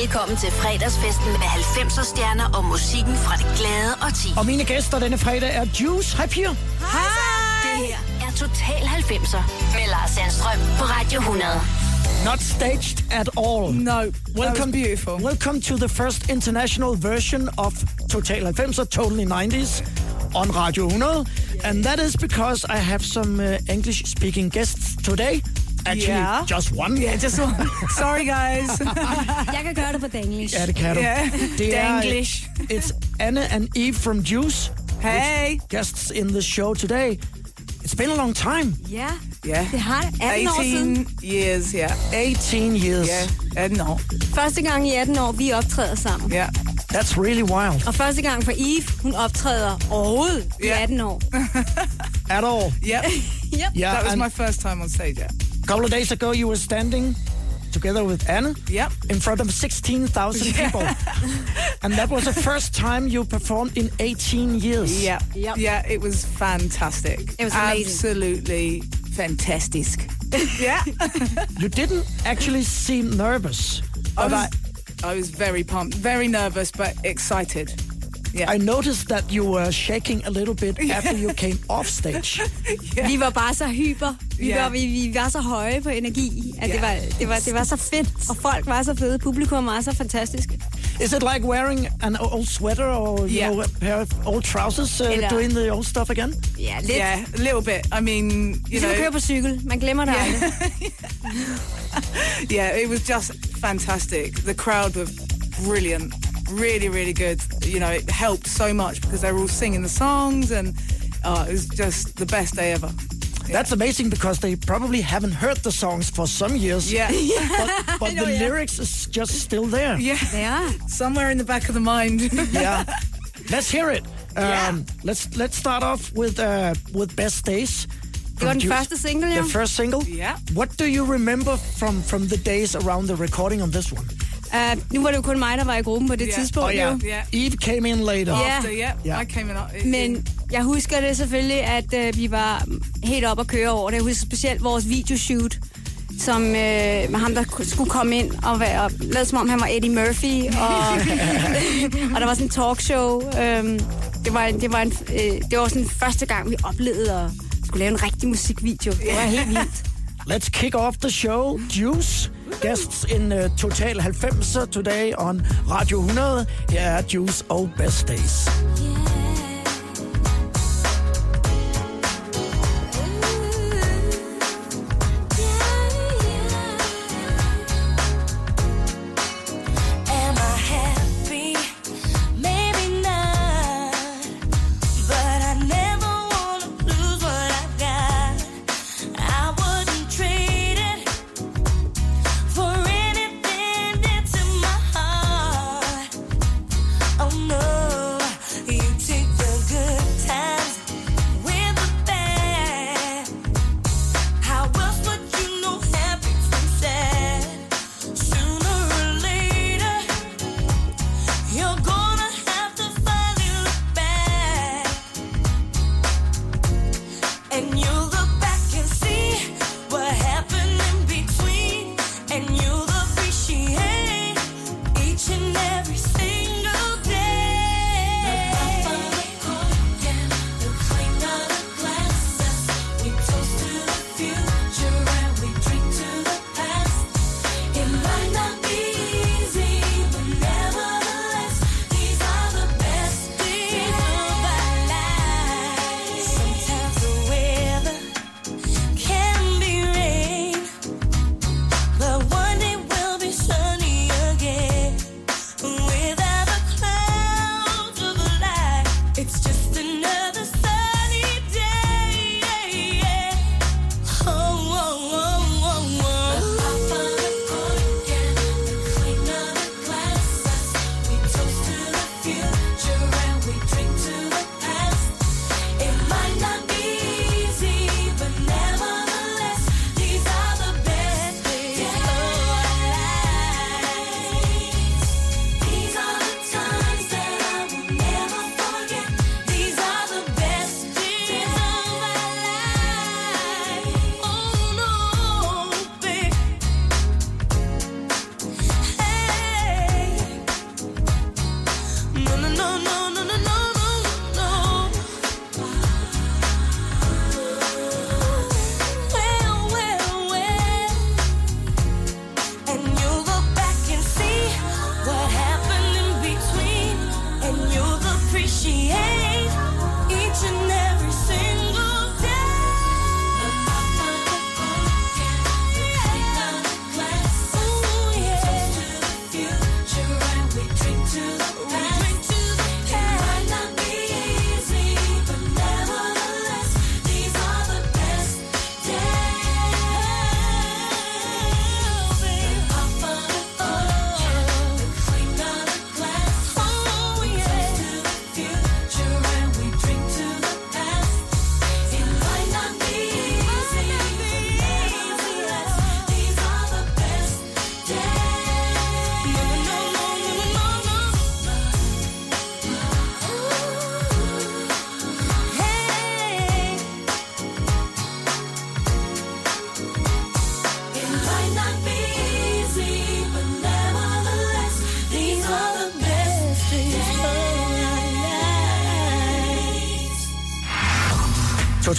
Velkommen til fredagsfesten med 90'er stjerner og musikken fra det glade og ti. Og mine gæster denne fredag er Juice. Hej Pia. Det her er Total 90'er med Lars Sandstrøm på Radio 100. Not staged at all. No, Welcome, that was beautiful. Welcome to the first international version of Total 90'er, Totally 90s, on Radio 100. And that is because I have some uh, English-speaking guests today. Actually, Yeah. just one. Yeah, just sorry guys. Jeg kan gøre det på danglish. Ja, det kan du. Yeah, Det er- Danglish. It's Anne and Eve from Juice, Hey. guests in the show today. It's been a long time. Ja, Yeah. det har det. 18 år siden. 18 years, yeah. 18 years. Yeah, 18 år. Første gang i 18 år, vi optræder sammen. Yeah. That's really wild. Og første gang for Eve, hun optræder overhovedet i Ja. 18 år. At all. Yep. Yep. Yeah, That was my first time on stage, yeah. A couple of days ago you were standing together with Anne Yep. in front of 16,000 Yeah. people. and that was the first time you performed in 18 years. Yeah. Yep. Yeah, it was fantastic. It was amazing. Absolutely fantastic. yeah. You didn't actually seem nervous. I was, I, I was very pumped, very nervous, but excited. Yeah. I noticed that you were shaking a little bit after you came off stage. Vi var bare så hyper. Vi, Ja. var, vi, vi var så høje på energi, at det, Ja. var, det, var, det var så fedt. Og folk var så fede. Publikum var så fantastisk. Is it like wearing an old sweater or you Yeah. know, a pair of old trousers, uh, Eller- doing the old stuff again? Ja, lidt. Yeah, a little bit. I mean, you Ligesom know, på cykel. Man glemmer det aldrig. yeah, it was just fantastic. The crowd were brilliant, really, really good. You know, it helped so much because they were all singing the songs, and oh, it was just the best day ever. That's amazing because they probably haven't heard the songs for some years. Yeah, But, but the lyrics is just still there. yeah, They are. somewhere in the back of the mind. Yeah. Let's hear it. Um, Yeah. Let's let's start off with uh, with Best Days. Det var den Juice. første single, jo. The first single. Yeah. What do you remember from from the days around the recording on this one? Uh, nu var det jo kun mig, der var i gruppen på det Ja. tidspunkt. Oh yeah. Jo. Yeah. Eve came in later. Ja. After, yeah, Yeah. I came in. uh, Men jeg husker det selvfølgelig, at øh, vi var helt op at køre over det. Jeg husker specielt vores videoshoot, som øh, med ham, der ku- skulle komme ind og være, og lade som om han var Eddie Murphy. Og, og der var sådan en talkshow. Øhm, det, var, det, var en, øh, det var sådan første gang, vi oplevede at skulle lave en rigtig musikvideo. Det var helt vildt. Let's kick off the show. Juice. Guests in uh, Total 90 today on Radio 100. Her er Juice og Best Days.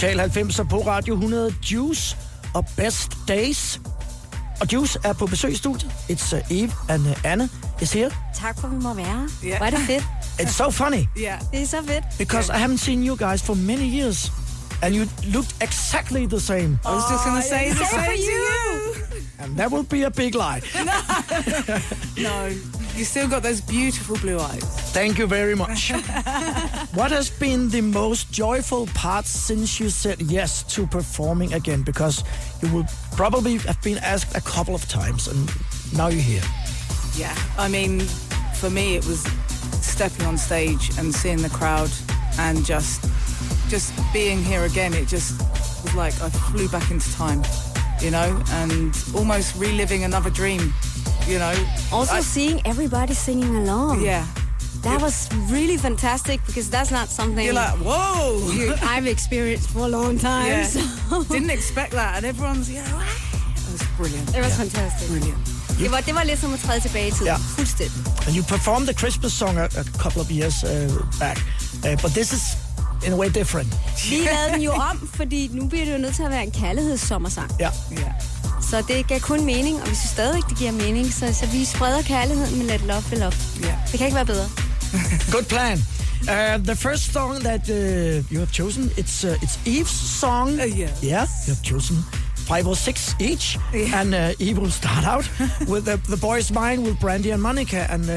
Total 90 på Radio 100 Juice og Best Days. Og Juice er på besøg i studiet. It's uh, Eve and uh, Anne is here. Tak for, at vi må være. Ja. Hvor er det fedt. It's so funny Yeah. Det er så fedt. because I haven't seen you guys for many years. And you looked exactly the same. I was just going to say the Same same for to you. you. And that will be a big lie. No, you still got those beautiful blue eyes. Thank you very much. what has been the most joyful part since you said yes to performing again? Because you will probably have been asked a couple of times, and now you're here. Yeah, I mean, for me, it was stepping on stage and seeing the crowd and just just being here again. It just was like I flew back into time, you know, and almost reliving another dream, you know. Also I- seeing everybody singing along. yeah, That was really fantastic because that's not something you're like, whoa. you- I've experienced for a long time. Yeah. So Didn't expect that, and everyone's you know, it was brilliant. it was fantastic. Brilliant. Det var, det var lidt som at træde tilbage i tiden. Ja. Fuldstændig. And you performed the Christmas song a, a couple of years uh, back, uh, but this is in a way different. Vi lavede den jo om, fordi nu bliver det jo nødt til at være en kærlighedssommersang. Yeah. Yeah. Så det gav kun mening, og vi synes stadig, det giver mening. Så, så vi spreder kærligheden med Let Love Be Love. Yeah. Det kan ikke være bedre. Good plan. Uh, the first song that uh, you have chosen, it's uh, it's Eve's song. Uh, yes. Yeah, you have chosen five or six each, Yeah. and uh, Eve will start out with the, the boys' mine with Brandy and Monica, and uh,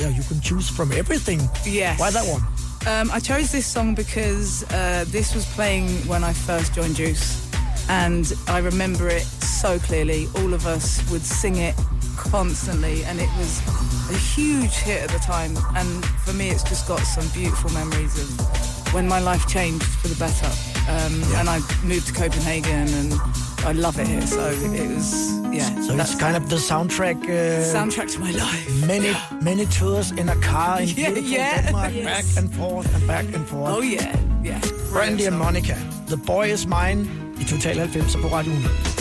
yeah, you can choose from everything. Yes. Why that one? Um, I chose this song because uh, this was playing when I first joined Juice, and I remember it so clearly. All of us would sing it constantly, and it was a huge hit at the time. And for me, it's just got some beautiful memories of when my life changed for the better. Um, And I moved to Copenhagen, and I love it here. So it was, yeah, So it's kind of the soundtrack. Uh, soundtrack to my life. Many many tours in a car in Yeah, beautiful yeah. Denmark, Yes. back and forth and back and forth. Oh yeah, yeah. Brandy and Monica, The Boy Is Mine i Total 90 på Radio 100.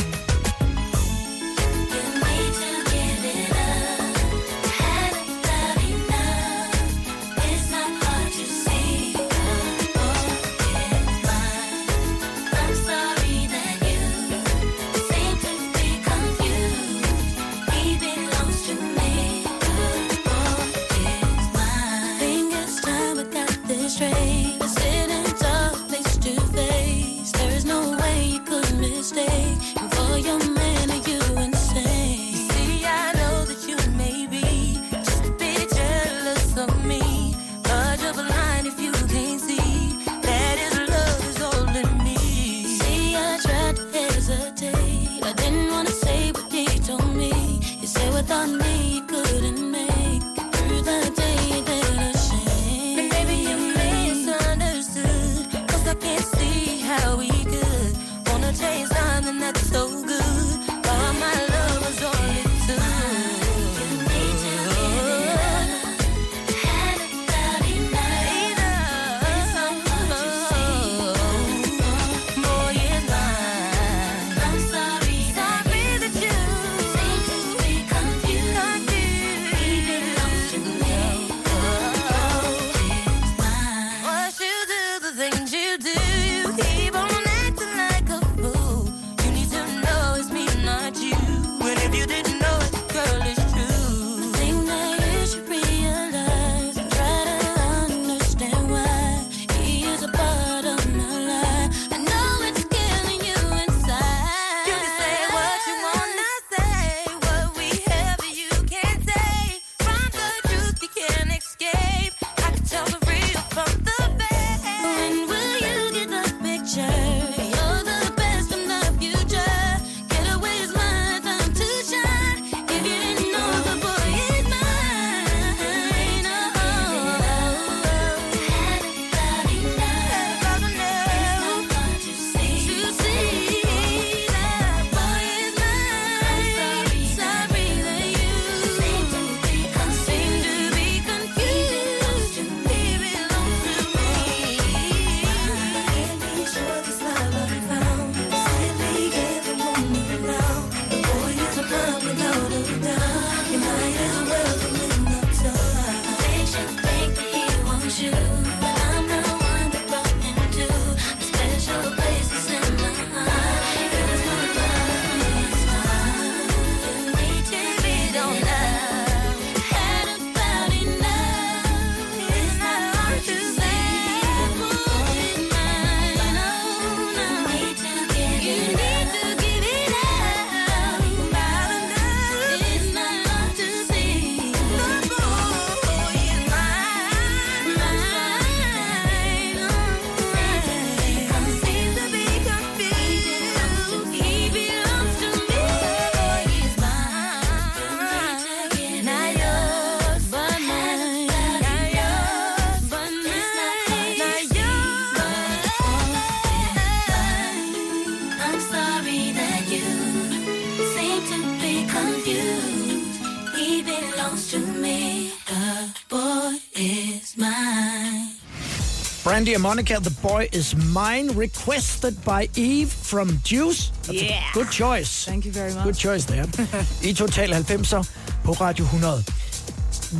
Brandy Monica, The Boy Is Mine, requested by Eve from Juice. That's Yeah. a good choice. Thank you very much. Good choice there. I Total 90'er på Radio 100.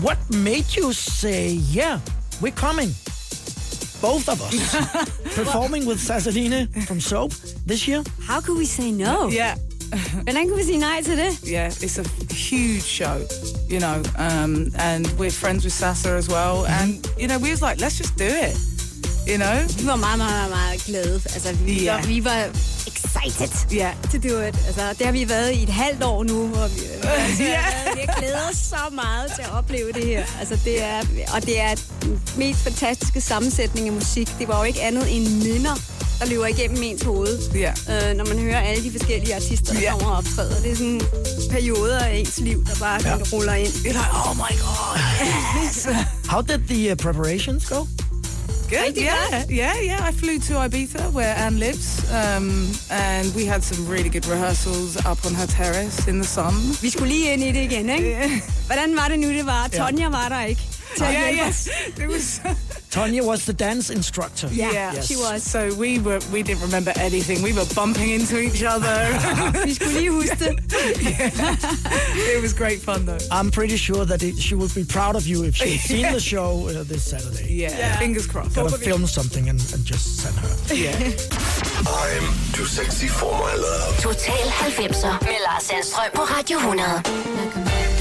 What made you say, yeah, we're coming? Both of us. Performing with Saseline from Soap this year. How could we say no? Yeah. Hvordan kunne vi sige nej til det? yeah, it's a huge show, you know, um, and we're friends with Sasa as well. And, you know, we was like, let's just do it, you know? Vi var meget, meget, meget glade. Altså, vi, Ja. var, vi var excited Ja. to do it. Altså, det har vi været i et halvt år nu, og vi, altså, Ja. vi har glædet os så meget til at opleve det her. Altså, det er, og det er den mest fantastiske sammensætning af musik. Det var jo ikke andet end minder, der løber igennem ens hoved, Ja. øh, når man hører alle de forskellige artister, der Ja. kommer og optræder. Det er sådan perioder af ens liv, der bare ja. ruller ind. You're like, oh my God. How did the uh, preparations go? Good, yeah, yeah, yeah. I flew to Ibiza, where Anne lives, um, and we had some really good rehearsals up on her terrace in the sun. Vi skulle lige ind i det igen, ikke? Hvordan var det nu, det var? Tonja var der ikke til at Yeah, hjælpe yeah. os. It was. Tonya was the dance instructor. Yeah, Yes. she was. So we were we didn't remember anything. We were bumping into each other. Vi skulle lige huske det. it was great fun though. I'm pretty sure that it, she would be proud of you if she'd seen the show uh, this Saturday. Yeah, fingers crossed. Gotta film something and, and just send her. Yeah. I'm too sexy for my love. Total 90'er med Lars Sandstrøm på Radio 100.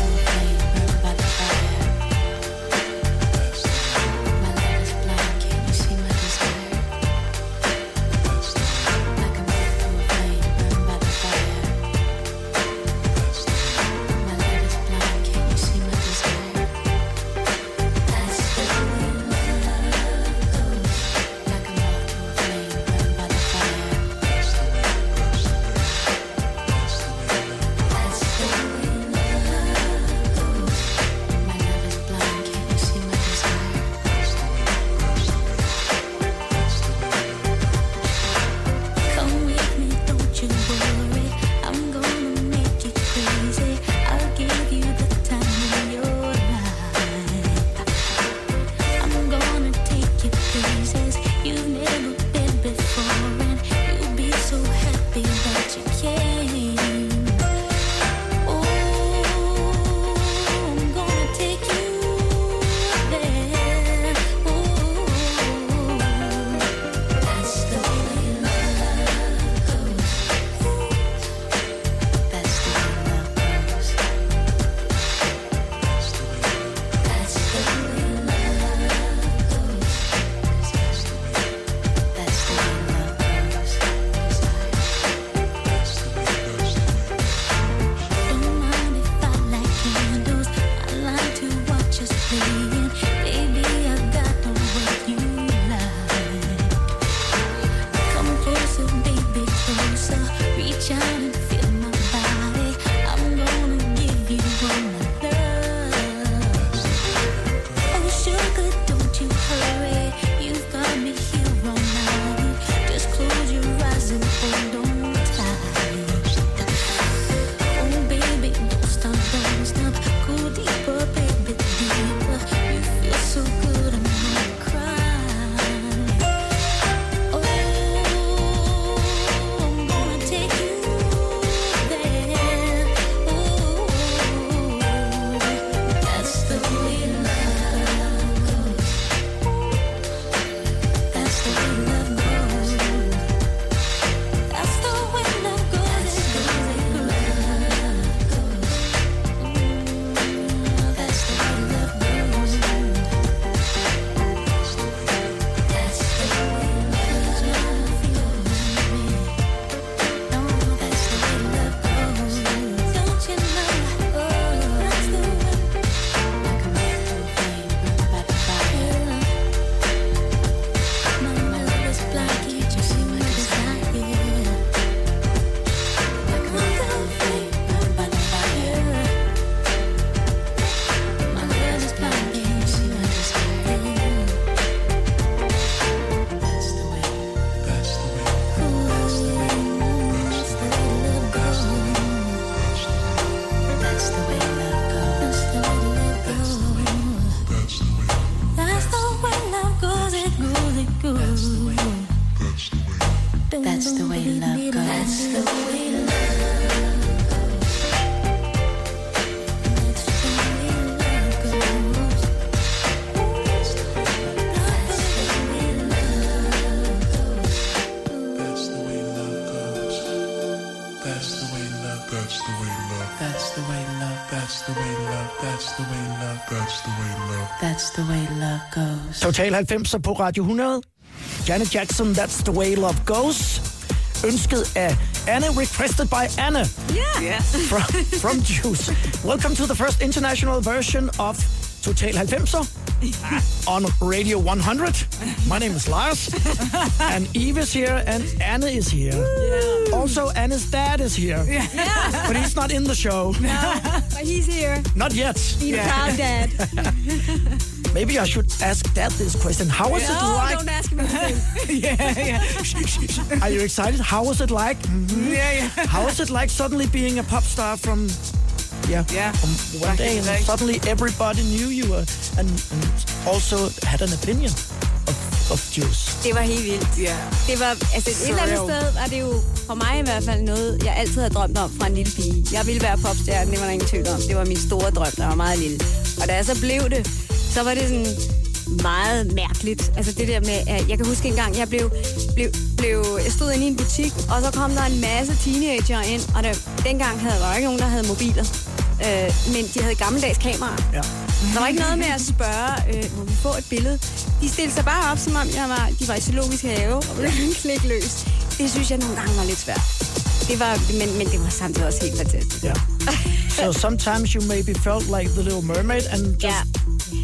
Total 90'er på Radio 100. Janet Jackson, That's the Way Love Goes. Ønsket af Anne, requested by Anne Yeah. Yes. from, from Juice. Welcome to the first international version of Total 90'er on Radio 100. My name is Lars, and Eve is here, and Anne is here. Also, Anne's dad is here, yeah. but he's not in the show. No, But he's here. Not yet. Being a proud dad. Maybe I should ask dad this question. How was it No, like? don't ask me yeah, yeah. Are you excited? How was it like? Mhm. Yeah, yeah. How was it like suddenly being a pop star from yeah, Yeah. from one day and suddenly everybody knew you were and, and also had an opinion of, of Juice. Det var helt vildt. Yeah. Det var, altså et eller andet sted var det jo for mig i hvert fald noget, jeg altid havde drømt om fra en lille pige. Jeg ville være popstjerne, det var der ingen tvivl om. Det var min store drøm, der var meget lille. Og da jeg så blev det, så var det sådan meget mærkeligt. Altså det der med, at jeg kan huske en gang, jeg blev, blev, blev, jeg stod inde i en butik, og så kom der en masse teenager ind, og der, dengang havde der ikke nogen, der havde mobiler. Øh, men de havde gammeldags kameraer. Ja. Der var ikke noget med at spørge, øh, må vi få et billede? De stillede sig bare op, som om jeg var, de var i zoologisk have, og blev klik løs. Det synes jeg nogle gange var lidt svært. Det var, men, men det var samtidig også helt fantastisk. Yeah. so sometimes you maybe felt like the Little Mermaid and just Ja.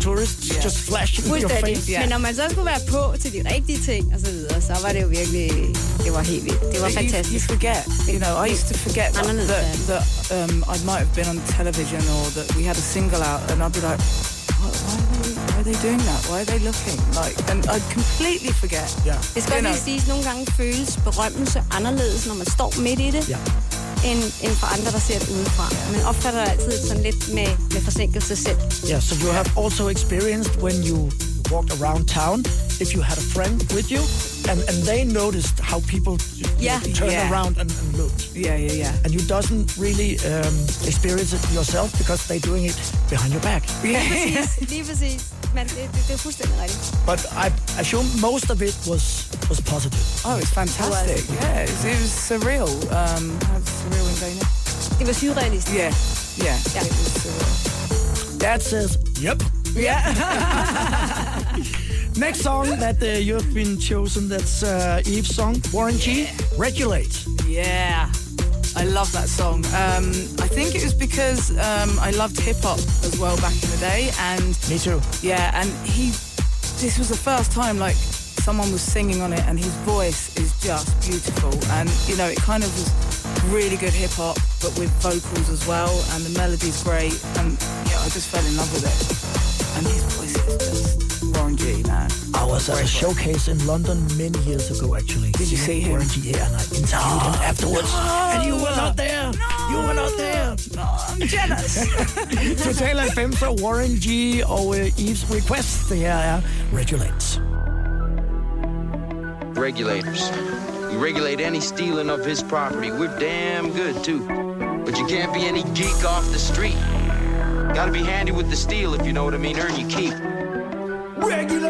tourists Yeah. just flashing in your Fuldstændig. face. Men når man så skulle være på til de rigtige ting og så videre, så var det jo virkelig, det var helt vildt. Det var But you, you forget, you know, I used to forget that, that, that um, I might have been on television or that we had a single out and I'd be like, why are they doing that? Why are they looking? Like, and I'd completely forget. Yeah. Det skal lige siges, nogle gange føles berømmelse anderledes, når man står midt i det, Ja. end, end for andre, der ser det udefra. Man opfatter det altid sådan lidt med, med forsinkelse selv. Yeah, so you have also experienced when you walked around town, if you had a friend with you, and, and they noticed how people Yeah. turned Yeah. around and, and looked. Yeah, yeah, yeah. And you doesn't really um, experience it yourself because they're doing it behind your back. Præcis, lige præcis. Men det, det, det er fuldstændig rigtigt. But I assume most of it was was positive. Oh, it's fantastic. Yeah, it was, it was surreal. Um, how's surreal in Danish? Det var surrealistisk. Yeah, yeah. Yeah. It was surreal. Dad says, "Yep." Yeah. Next song that uh, you have been chosen, that's uh, Eve's song, Warren G. Regulate. Yeah. I love that song. Um, I think it was because um, I loved hip hop as well back in the day, and Me too. yeah, and he. This was the first time like someone was singing on it, and his voice is just beautiful, and you know it kind of was really good hip hop, but with vocals as well, and the melody's great, and yeah, I just fell in love with it. I was a showcase in London many years ago, actually. Did you see him? Warren G. Yeah, and I interviewed him afterwards. And you were not there. You were not there. Oh, I'm jealous. Total 90 Warren G. og uh, Eves Request. Det her er Regulate. regulators. We regulate any stealing of his property. We're damn good, too. But you can't be any geek off the street. Gotta be handy with the steel, if you know what I mean. Earn your keep. Regulators!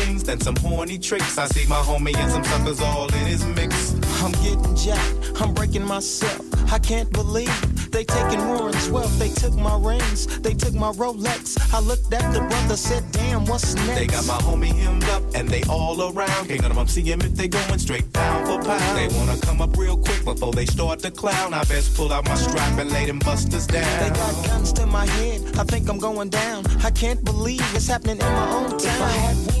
things than some horny tricks. I see my homie and some suckers all in his mix. I'm getting jacked, I'm breaking myself. I can't believe they taking Warren's wealth. They took my rings, they took my Rolex. I looked at the brother, said, damn, what's next? They got my homie hemmed up and they all around. Can't none of them see him if they going straight down for pound. They wanna come up real quick before they start to clown. I best pull out my strap and lay them busters down. They got guns to my head. I think I'm going down. I can't believe it's happening in my own town.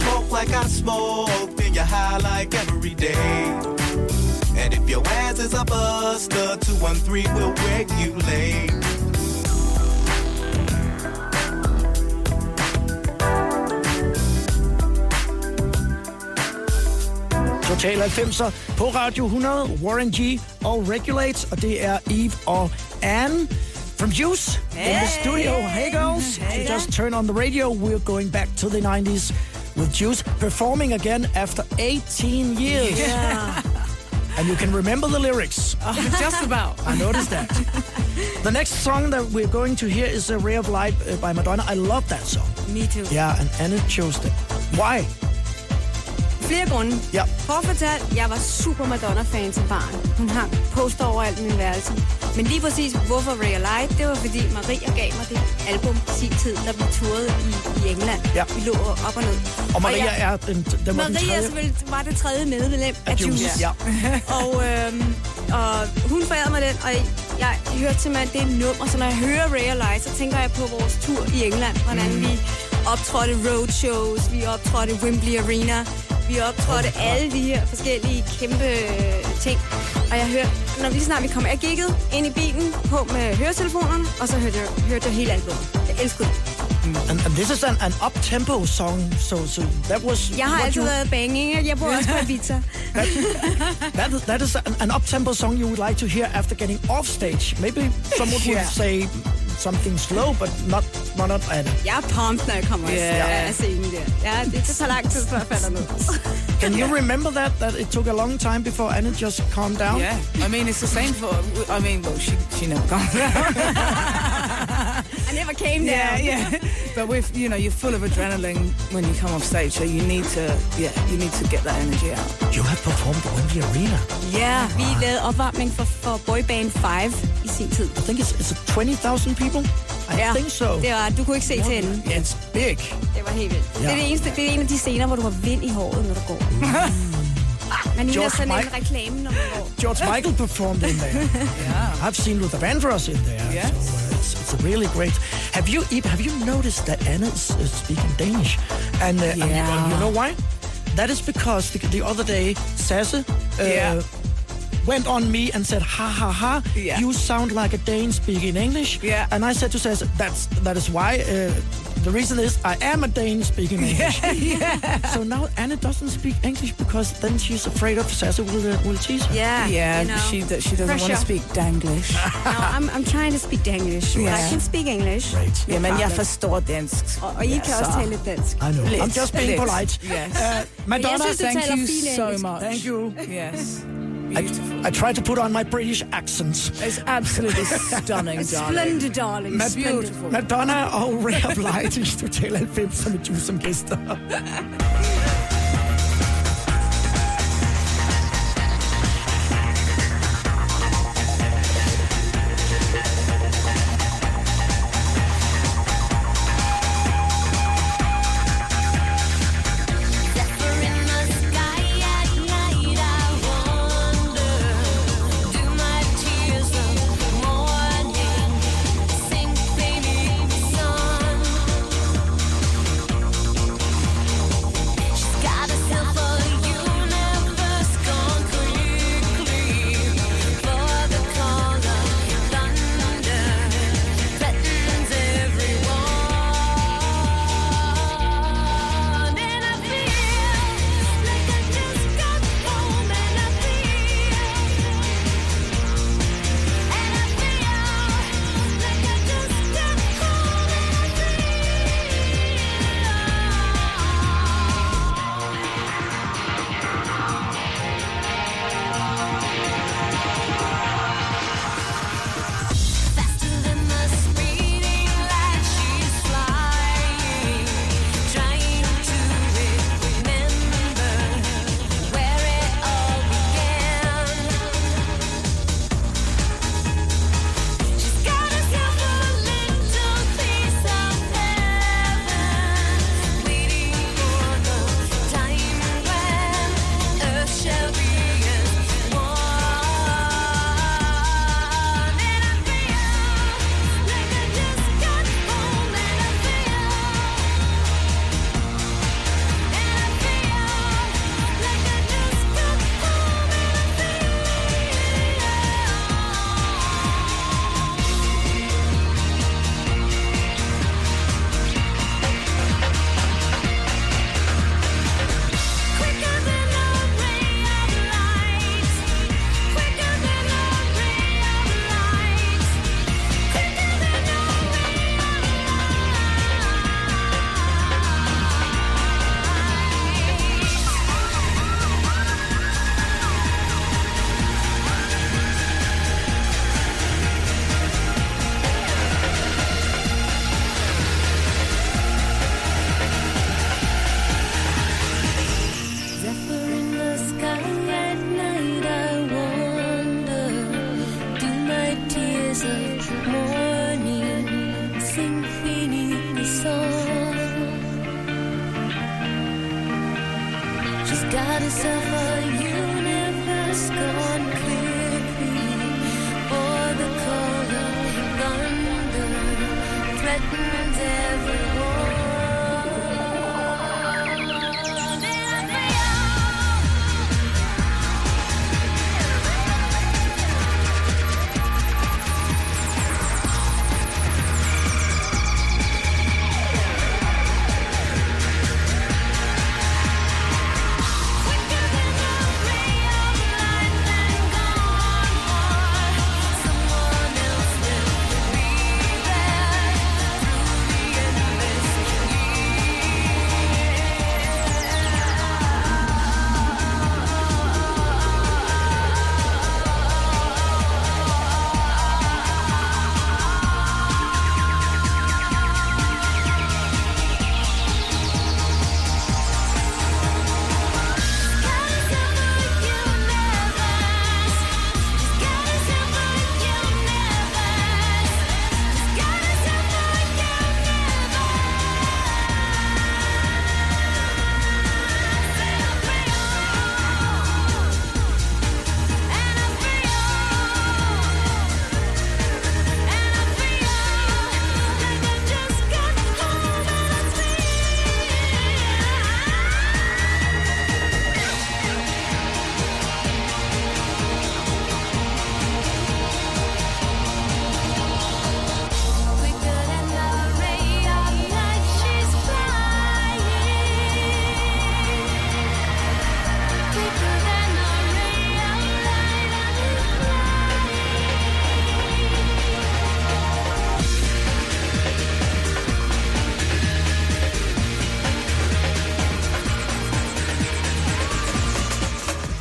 If you smoke like I smoke, then you're high like every day. And if your ass is a buster, 213 will regulate. Total 90'er på Radio 100, Warren G og Regulates, og det er Eve og Anne from Juice in the studio. Hey girls, Hey. you just turn on the radio. We're going back to the 90s with Juice performing again after 18 years. Yeah. And you can remember the lyrics. Oh, Just about. I noticed that. the next song that we're going to hear is A Ray of Light uh, by Madonna. I love that song. Me too. Yeah, and Anna chose it. Why? Flere grunde. Ja. Kort fortalt, jeg var super Madonna-fan som barn. Hun hang poster overalt i min værelse. Men lige præcis, hvorfor Ray Light, det var fordi Maria gav mig det album i sin tid, da vi turede i, i England. Ja. Vi lå op og ned. Og Maria jeg, er den, den, var den Maria tredje. selvfølgelig var det tredje medlem af af Juice. Ja. Og, øhm, og hun forærede mig den, og jeg, hørte simpelthen det nummer, så når jeg hører Ray Light, så tænker jeg på vores tur i England, hvordan Mm. vi optrådte roadshows, vi optrådte Wembley Arena, vi optrådte alle de her forskellige kæmpe øh, ting. Og jeg hørte, når vi lige snart vi kom, jeg kiggede ind i bilen på med høretelefonerne, og så hørte jeg, hørte jeg hele albumet. Jeg elskede det. And, and this is an, an up-tempo song, so, so that was... Jeg har altid you- været banging, jeg bor også på Ibiza. That is, that is an, an up-tempo song you would like to hear after getting off stage. Maybe someone would Yeah. say something slow, but not not not Anna. Jeg er pumped, når jeg kommer Ja. af scenen der. Ja, det, det tager lang tid, før jeg falder ned. Can you remember that that it took a long time before Anna just calmed down? Yeah, I mean it's the same for. I mean, well, she she never comes down. Never came yeah, down. yeah. But with you know, you're full of adrenaline when you come off stage, so you need to, yeah, you need to get that energy out. You have performed at Wembley Arena. Ja, vi lavede opvarmning for, for Boyband 5 i sin tid. I think it's it's 20,000 people. I Ja, think so. Det var, du kunne ikke se til enden. Yeah, it's big. Det var helt vildt. Ja. Det er det eneste, det er en af de scener, hvor du har vind i håret, når du går. Man ligner George sådan en Mike- reklame, når man går. George Michael performed in there. Yeah. I've seen Luther Vandross in there. Yes. So uh, it's, really great. Have you Eve, have you noticed that Anna is uh, speaking Danish? And, uh, and you- Yeah. you know why? That is because the, the other day, Sasse uh, Yeah. went on me and said, "Ha ha ha! Yeah. You sound like a Dane speaking English." Yeah. And I said to Sasse, "That's that is why." The reason is I am a Dane speaking English. So now Anna doesn't speak English because then she's afraid of Sassy will, uh, will tease her. Yeah. Yeah, you know. she she doesn't want to speak Danglish. No, I'm, I'm trying to speak English. Ja. I can speak English. Great. Jamen, jeg forstår dansk. Og, og I kan også tale lidt dansk. I know. Lidt. I'm just being Lidt. polite. Yes. Uh, Madonna, synes, Thank you so much. thank you. Yes. I, I try to put on my British accents. It's absolutely stunning, darling. Splendid, darling. Mad- beautiful. Madonna og Ray of Light i Total 90 med Juice som gæster.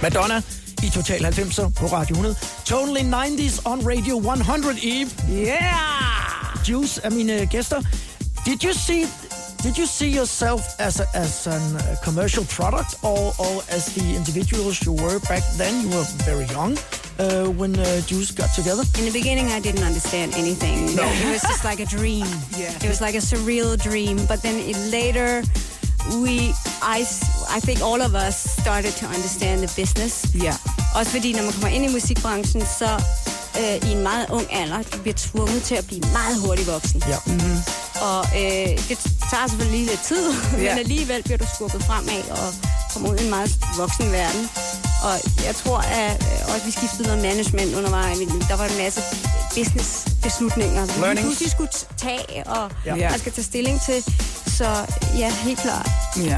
Madonna i Total 90'er på Radio 100. Totally 90s on Radio 100, Eve. Yeah! Juice er mine gæster. Did you see did you see yourself as a, as a uh, commercial product or, or as the individuals you were back then? You were very young uh, when uh, Juice got together. In the beginning, I didn't understand anything. No. It was just like a dream. Yeah. It was like a surreal dream. But then it later, we, I, s- I think all of us started to understand the business. Ja. Også fordi, når man kommer ind i musikbranchen, så øh, i en meget ung alder, du bliver tvunget til at blive meget hurtigt voksen. Ja. Og øh, det tager selvfølgelig lige lidt tid, Ja. men alligevel bliver du skubbet fremad og kommer ud i en meget voksen verden. Og jeg tror, at øh, også vi skiftede noget management undervejs. Der var en masse business beslutninger, som vi pludselig skulle tage, og ja. man skal tage stilling til. Så ja, helt klart. Ja.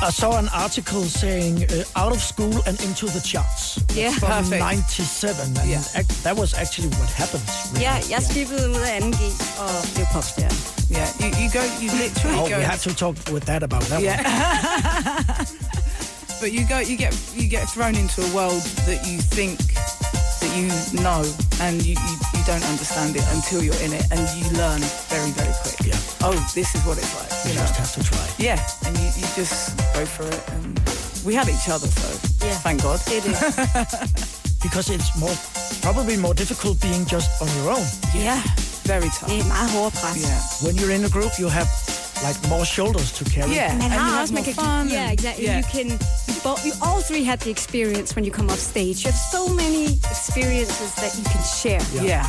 I saw an article saying uh, out of school and into the charts Yeah. from Perfect. 97, and Yeah. ac- that was actually what happened. really. Ja, jeg skippede ud af 2G og blev popstjerne. Yeah. You, you go, you literally Oh, go. we had to talk with that about that Yeah. one. But you go, you get, you get thrown into a world that you think that you know, and you, you, you don't understand it until you're in it, and you learn very, very quick. Yeah. Oh, this is what it's like. You You know. just have to try. Yeah, and you, you just go for it, and we had each other, so Yeah. thank God. Det er. Because it's more probably more difficult being just on your own. Yeah, Very tough. det er meget hårdt pres. Yeah. When you're in a group, you have like more shoulders to carry. Yeah. Man And you har have også, more kan, fun yeah, exactly. yeah. You can, you, both, you all three had the experience when you come off stage. You have so many experiences that you can share, Yeah.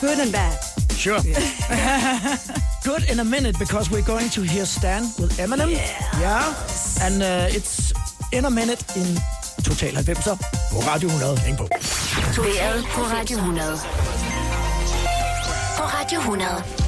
good and bad. Sure. Good in a minute because we're going to hear Stan with Eminem. Yeah. And uh, it's in a minute in Total 90'er på Radio 100. Hæng på. Vejret på Radio 100. På Radio 100.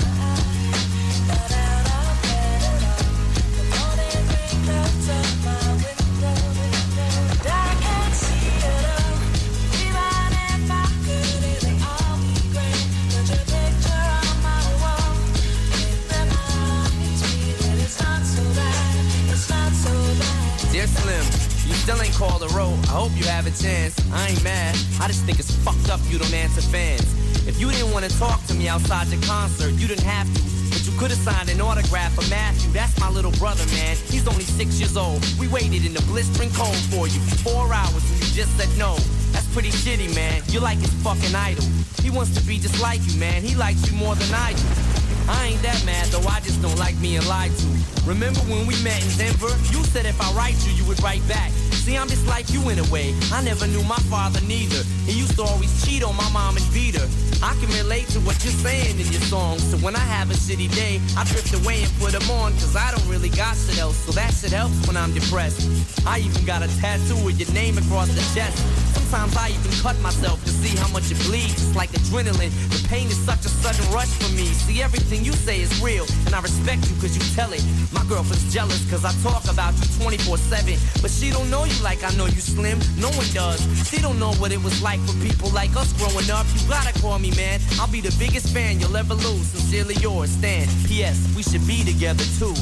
Still ain't called a road. I hope you have a chance. I ain't mad. I just think it's fucked up you don't answer fans. If you didn't want to talk to me outside your concert, you didn't have to. But you could have signed an autograph for Matthew. That's my little brother, man. He's only six years old. We waited in the blistering cold for you for four hours and you just said no. That's pretty shitty, man. You're like his fucking idol. He wants to be just like you, man. He likes you more than I do. I ain't that mad though, I just don't like being lied to. Remember when we met in Denver? You said if I write you, you would write back. See, I'm just like you in a way. I never knew my father neither. He used to always cheat on my mom and beat her. I can relate to what you're saying in your songs. So when I have a shitty day, I drift away and put them on. Cause I don't really got shit else. So that shit helps when I'm depressed. I even got a tattoo with your name across the chest. Sometimes I even cut myself to see how much it bleeds. It's like adrenaline. The pain is such a sudden rush for me. See, everything you say is real, and I respect you cause you tell it. My girlfriend's jealous cause I talk about you 24-7. But she don't know you like I know you slim. No one does. She don't know what it was like for people like us growing up. You gotta call me, man. I'll be the biggest fan you'll ever lose. Sincerely yours, Stan. P.S. We should be together too.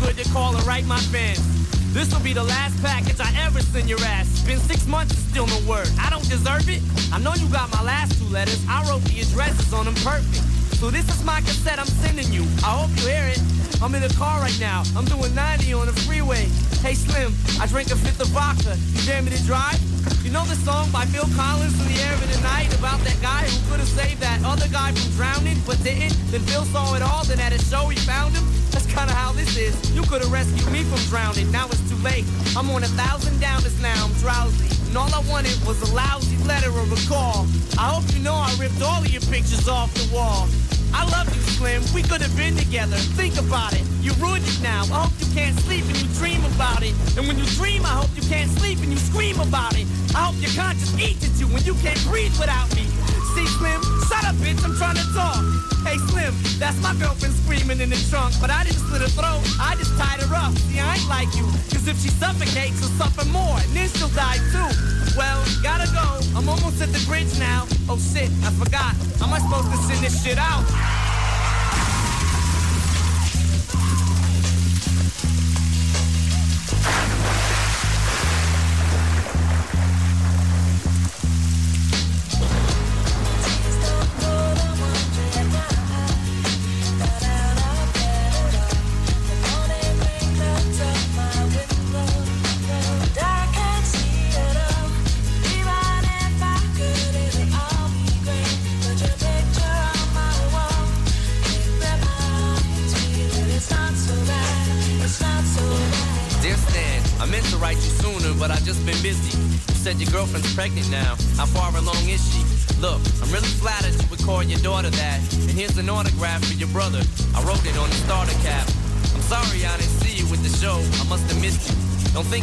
good to call and write my fans. This'll be the last package I ever send your ass. Been six months and still no word. I don't deserve it. I know you got my last two letters. I wrote the addresses on them perfect. So this is my cassette I'm sending you. I hope you hear it. I'm in the car right now. I'm doing 90 on the freeway. Hey Slim, I drank a fifth of vodka. You dare me to drive? You know the song by Phil Collins in the air of the night about that guy who could have saved that other guy from drowning but didn't? Then Phil saw it all, then at a show he found him? That's kinda how this is. You could have rescued me from drowning, now it's too late. I'm on a thousand downers now, I'm drowsy. And all I wanted was a lousy letter or a call. I hope you know I ripped all of your pictures off the wall. I love you, Slim. We could have been together. Think about it. You ruined it now. I hope you can't sleep and you dream about it. And when you dream, I hope you can't sleep and you scream about it. I hope your conscience eats at you when you can't breathe without me. See, Slim? Shut up, bitch. I'm trying to talk. Hey, Slim, that's my girlfriend screaming in the trunk. But I didn't slit her throat. I just tied her up. See, I ain't like you. Cause if she suffocates, she'll suffer more. And then she'll die too. Well, gotta go. I'm almost at the bridge now. Oh shit, I forgot. How am I supposed to send this shit out?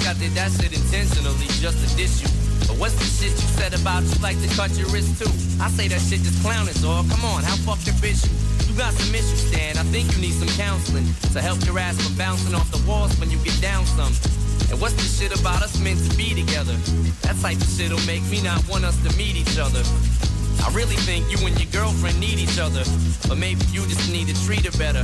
I did that shit intentionally just to diss you. But what's the shit you said about you like to cut your wrist too? I say that shit just clowning, dog. Come on, how fucked up is you? You got some issues, Stan. I think you need some counseling to help your ass from bouncing off the walls when you get down some. And what's this shit about us meant to be together? That type of shit'll make me not want us to meet each other. I really think you and your girlfriend need each other, but maybe you just need to treat her better.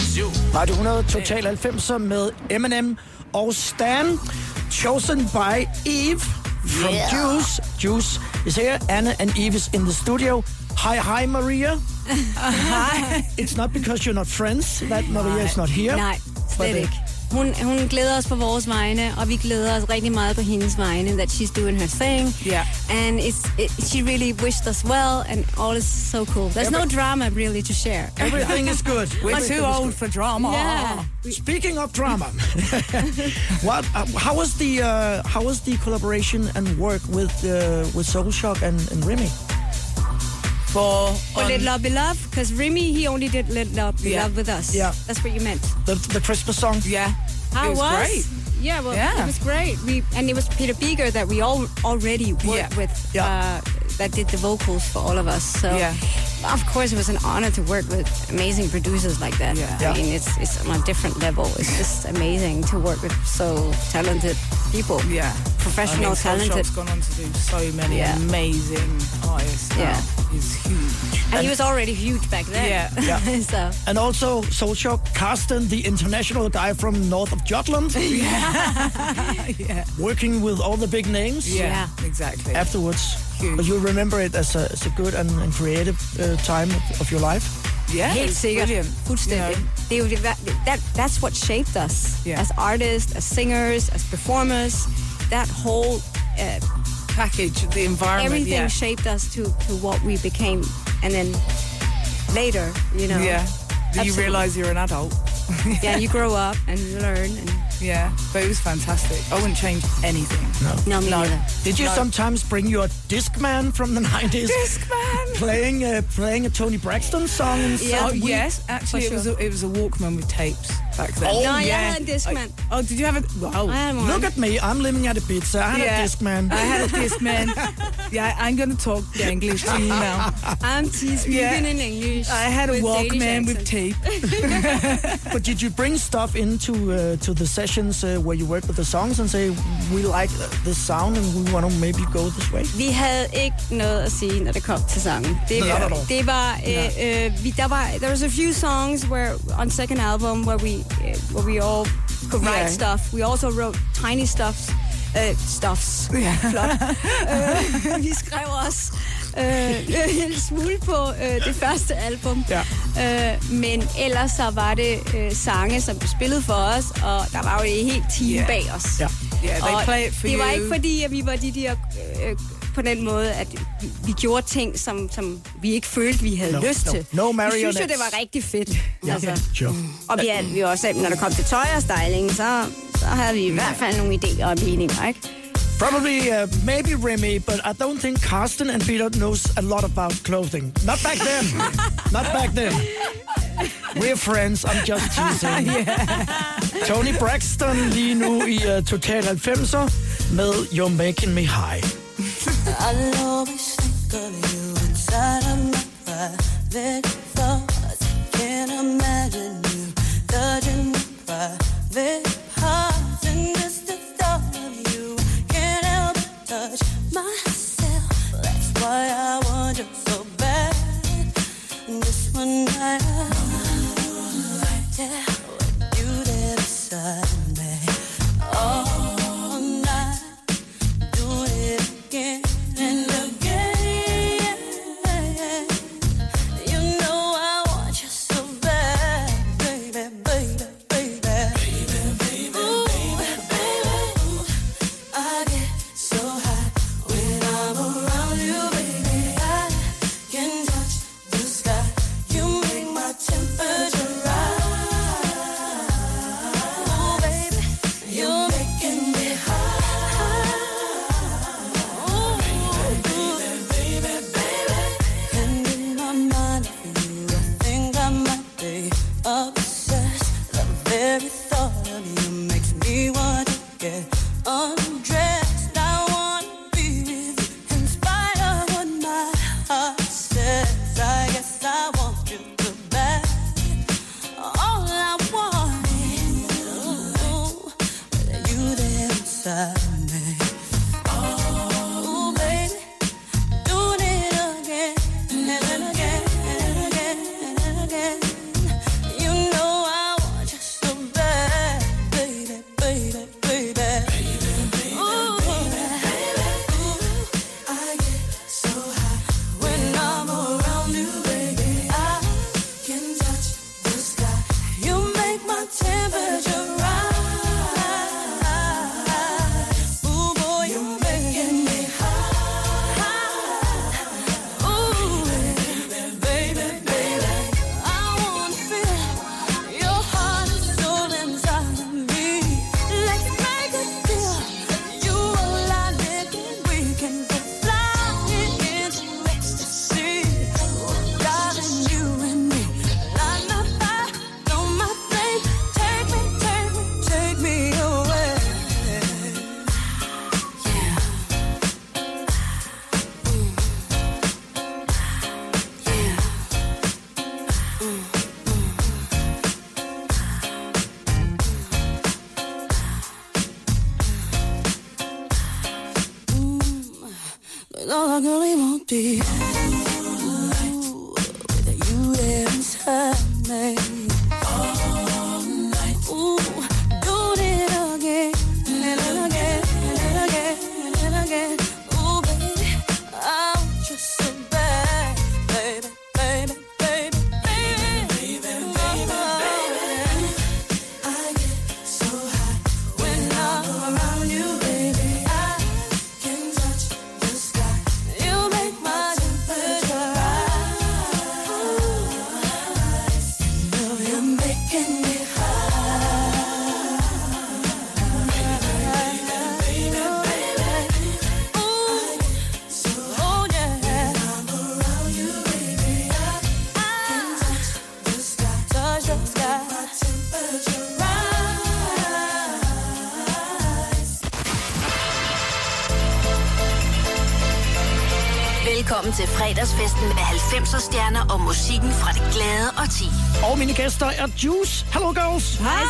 Radio 100 Total 90'er med Eminem og Stan. Chosen by Eve from Yeah. Juice. Juice is here. Anna and Eve is in the studio. Hi, hi, Maria. Hi. It's not because you're not friends that Maria is not here. Nej, slet uh, ikke. Hun, hun glæder os på vores vegne, og vi glæder os rigtig meget på hendes vegne, that she's doing her thing. Yeah. And it's it, she really wished us well, and all is so cool. There's no drama really to share. Everything is good. We're too old for drama. Yeah. Speaking of drama, what? Uh, how was the uh, how was the collaboration and work with uh, with Soul Shock and, and Remy? For For Let Love Be Love, because Remy, he only did Let Love Be Yeah. Love with us. Yeah. That's what you meant. The the Christmas song. yeah, How it was, great. Yeah, well, Yeah. it was great. We and it was Peter Beager that we all already worked Yeah. with. Uh, that did the vocals for all of us. So, Yeah. Of course, it was an honor to work with amazing producers like that. Yeah. Yeah. I mean, it's it's on a different level. It's just amazing to work with so talented people. Yeah, Professional, I mean, Soul talented. Shock's gone on to do so many Yeah. amazing artists. now. Yeah. he's huge. And he was already huge back then. Yeah. Yeah. so And also Soulshock, Carsten, the international guy from north of Jutland, yeah, working with all the big names. yeah, Yeah. exactly. Afterwards, Huge. but you remember it as a, as a good and, and creative uh, time of, of your life. yeah, Helt it's sikkert. brilliant. Fuldstændig. You know? Det er jo det, that, that, that's what shaped us Yeah. as artists, as singers, as performers. That whole uh, Package, the environment. everything yeah. shaped us to, to what we became, and then later, you know. Yeah. You realise you're an adult. Yeah, you grow up and you learn. And Yeah, but it was fantastic. I wouldn't change anything. no, me No. neither. Did you No. sometimes bring your Discman from the 90s? Discman. Playing uh, playing a Toni Braxton song and Yeah. Oh stuff? yes, actually, it was a, it was a Walkman with tapes back then. Oh, Nå, jeg yeah. havde en Discman. Oh, did you have a... Wow. I had one. Look at me, I'm living at a pizza. I had a Discman. I had a Discman. yeah, I'm gonna talk the English to you now. I'm speaking Yeah. in English. I had a with Danish Walkman with accent. tape. But did you bring stuff into uh, to the sessions uh, where you work with the songs and say, we like this sound and we want to maybe go this way? Vi havde ikke noget at sige, når det kom til sangen. Det at all. det var, øh, øh, vi, der var, there was a few songs where on second album where we, uh, where we all could write Yeah. stuff. We also wrote tiny stuffs, uh, stuffs. Flot. uh, vi skrev også uh, en smule på uh, det første album. Ja. Uh, men ellers så var det uh, sange, som blev spillet for os, og der var jo et helt team Yeah. bag os. Ja. Yeah, they Og play it for det you. var ikke fordi, at vi var de der øh, på den måde, at vi, vi gjorde ting, som, som vi ikke følte, vi havde No, lyst no. til. No vi synes jo, det var rigtig fedt. Ja, Altså. sure. Og vi, er, vi også, når det kom til tøj og styling, så, så havde vi i hvert fald nogle idéer og meninger, ikke? Probably, uh, maybe Remy, but I don't think Carsten and Peter knows a lot about clothing. Not back then. Not back then. We're friends, I'm just teasing. yeah. Toni Braxton lige nu i uh, Total 90'er med You're Making Me High. I'll always think of you inside of my private thoughts. Can't imagine you touching my private med 90'er stjerner og musikken fra det glade og ti. Og mine gæster er Juice. Hello, girls. Hej!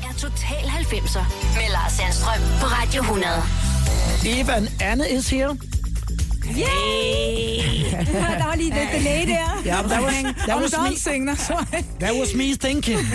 Det er Total 90'er med Lars Sandstrøm på Radio 100. Eve and Anne is here. Yay! der var lige lidt delay der. Yeah, that was, that was me. dancing, that's why. That was me thinking.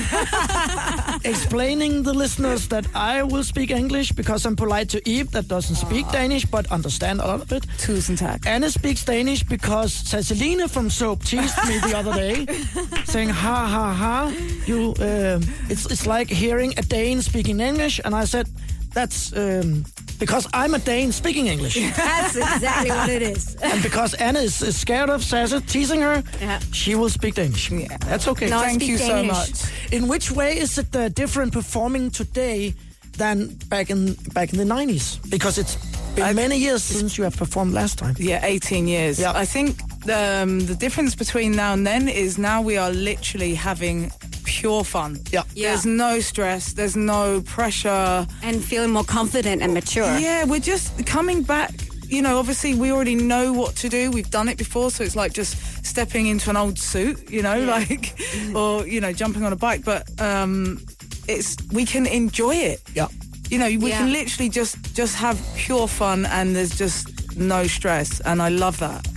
Explaining the listeners that I will speak English because I'm polite to Eve that doesn't speak Danish but understand a lot of it. Tusind tak. Anna speaks Danish because Saseline from Soap teased me the other day, saying, ha ha ha, you, uh, it's, it's like hearing a Dane speaking English. And I said, that's um, because I'm a Dane speaking English. That's exactly what it is. and because Anna is, is scared of Sasa teasing her, Yeah. she will speak Danish. Yeah. That's okay. No, Thank speak you so much. In which way is it uh, different performing today than back in back in the 90s? Because it's been many years since you have performed last time. Yeah, 18 years. Yeah. I think um, the difference between now and then is now we are literally having pure fun. Yeah. Yeah. There's no stress, there's no pressure. And feeling more confident and mature. Yeah, we're just coming back. You know, obviously we already know what to do. We've done it before, so it's like just stepping into an old suit, you know, like or you know, jumping on a bike. But um it's we can enjoy it. Yeah. You know, we Yeah. can literally just just have pure fun and there's just no stress and I love that.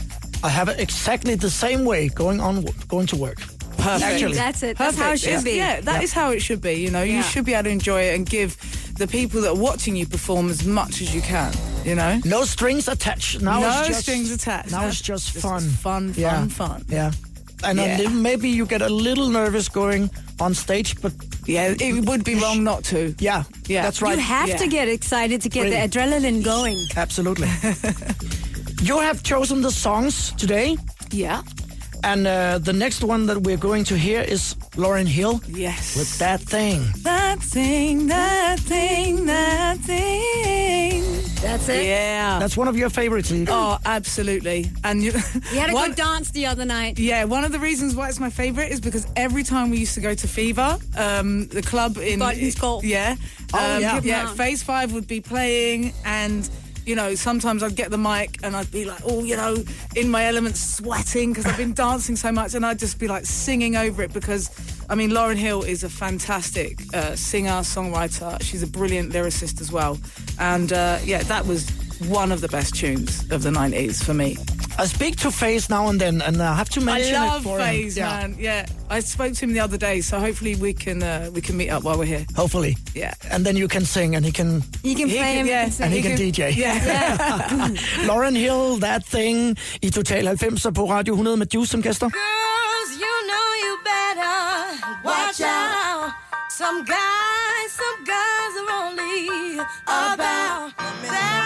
I have it exactly the same way going on going to work. Perfect. Actually. That's it. That's how it Perfect. should be. Yeah, that is how it should be. You know, you Yeah. should be able to enjoy it and give the people that are watching you perform as much as you can. You know, No strings attached. Now no it's just, strings attached. Now it's just fun. fun, fun, Yeah. fun. Yeah. And Yeah. then maybe you get a little nervous going on stage, but Yeah, it would be wrong not to. yeah, Yeah. that's right. You have Yeah. to get excited to get Really. the adrenaline going. Absolutely. you have chosen the songs today, Yeah. And uh, the next one that we're going to hear is Lauryn Hill Yes. with That Thing. that thing, that thing, that thing. That's it. Yeah. That's one of your favorites. Eve. oh, absolutely. And you, We had a one- good dance the other night. Yeah, one of the reasons why it's my favourite is because every time we used to go to Fever, um, the club in Gardens Golf. yeah, Oh, um, yeah. yeah, Phase Five would be playing, and you know sometimes I'd get the mic and I'd be like, oh, you know, in my element, sweating because I've been dancing so much, and I'd just be like singing over it because. I mean, Lauryn Hill is a fantastic uh, singer, songwriter. She's a brilliant lyricist as well. And uh, yeah, that was one of the best tunes of the 90s for me. I speak to Faze now and then, and I have to mention I it love for. Faze, Yeah, man. Yeah, I spoke to him the other day, so hopefully we can uh, we can meet up while we're here. Hopefully. Yeah. And then you can sing, and he can, You can He play can- him. yeah, and sing. he can DJ. Yeah. yeah. Lauryn Hill, That Thing, i Total 90'er på Radio 100 med Juice som gæster. Girls, you know you better watch out. Some guys, some guys are only about that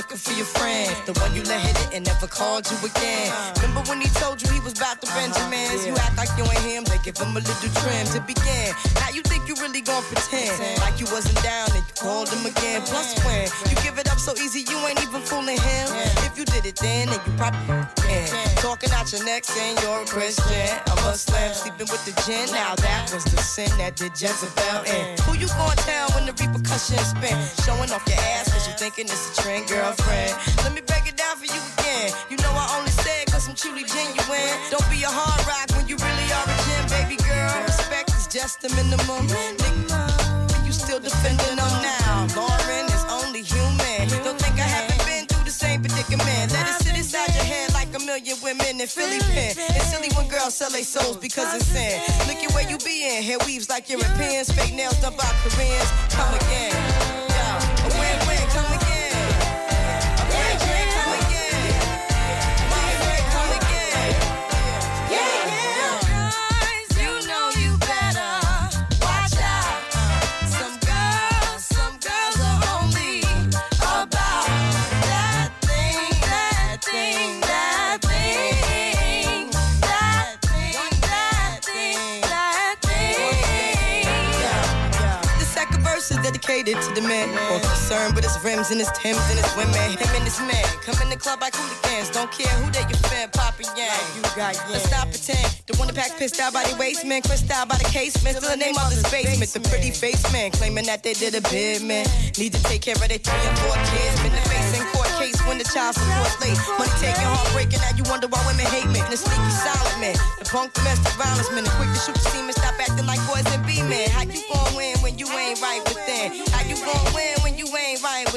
looking for your friend. The one you let hit it and never called you again. Remember when he told you he was about to Benjamins? You act like you ain't him, they give him a little trim to begin. Now you think you really gonna pretend like you wasn't down and you called him again. Plus when you so easy, you ain't even fooling him. If you did it then, then you probably can. Talking out your neck saying you're a Christian. A Muslim sleeping with the gin. Now that was the sin that did Jezebel in. Who you gonna tell when the repercussions spin? Showing off your ass cause you thinking it's a trend, girlfriend. Let me break it down for you again. You know I only said cause I'm truly genuine. Don't be a hard rock when you really are a gem, baby girl. Respect is just the minimum. Nigga, you still defending them now. Lauryn is only human. Let it sit inside your head like a million women in Philly pen. It's silly when girls sell their souls because it's sin. Look at where you be in. Hair weaves like Europeans. Fake nails done by Koreans. Come again. Dedicated to the man. More concerned with his rims and his Timbs and his women. Him and his man. Come in the club like hooligans. Don't care who they your fan, Papa Yang. You got yeah. Let's stop pretend. The one that pack pissed out by the waist, man. Crissed out by the casement. Still the name of his basement. The pretty face man. Claiming that they did a bid, man. Need to take care of their three and four kids. Been the face in court case when the child support late. Money taking, heartbreaking. Now you wonder why women hate me. And the sneaky silent man. The punk domestic violence man. The quick to shoot the semen. Stop acting like boys and be men. How you gon' win when you ain't right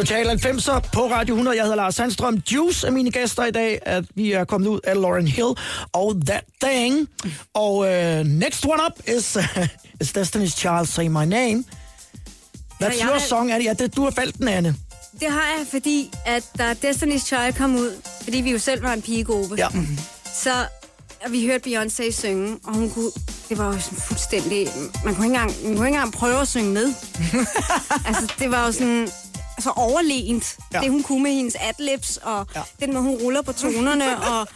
Total 90'er på Radio 100. Jeg hedder Lars Sandstrøm. Juice er mine gæster i dag. At vi er kommet ud af Lauren Hill og That Thing. Og uh, next one up is, uh, is Destiny's Child, Say My Name. That's jeg your har- song, Annie. Ja, det, du har valgt den, Anne. Det har jeg, fordi at da Destiny's Child kom ud, fordi vi jo selv var en pigegruppe, Ja. så og vi hørte Beyoncé synge, og hun kunne, det var jo sådan fuldstændig, man kunne ikke engang, man kunne ikke engang prøve at synge med. altså, det var jo sådan, så overlegent, Ja. det hun kunne med hendes adlibs, og Ja. den måde hun ruller på tonerne, og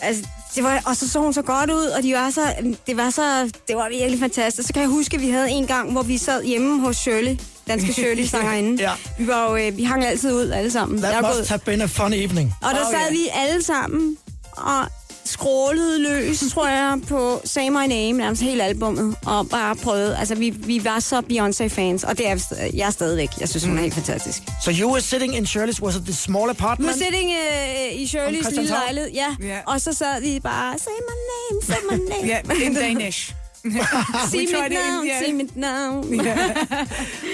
altså, det var, og så så hun så godt ud, og de var så, det var så, det var virkelig fantastisk. Så kan jeg huske, at vi havde en gang, hvor vi sad hjemme hos Shirley, danske Shirley sangerinde. Ja. Vi var jo, øh, vi hang altid ud alle sammen. That var must gået- have been a fun evening. og der Oh, sad yeah. vi alle sammen og skrålede løs, tror jeg, på Say My Name, nærmest hele albummet, og bare prøvede. Altså, vi, vi var så Beyoncé-fans, og det er jeg er stadigvæk. Jeg synes, hun er helt fantastisk. So you were sitting in Shirley's, was it the small Vi var apartment? sitting øh, i Shirley's lille lejlighed, ja. Ja. Og så sad vi bare, say my name, say my name. Yeah, in Danish. Sig We mit tried it in- navn, yeah. sig mit navn.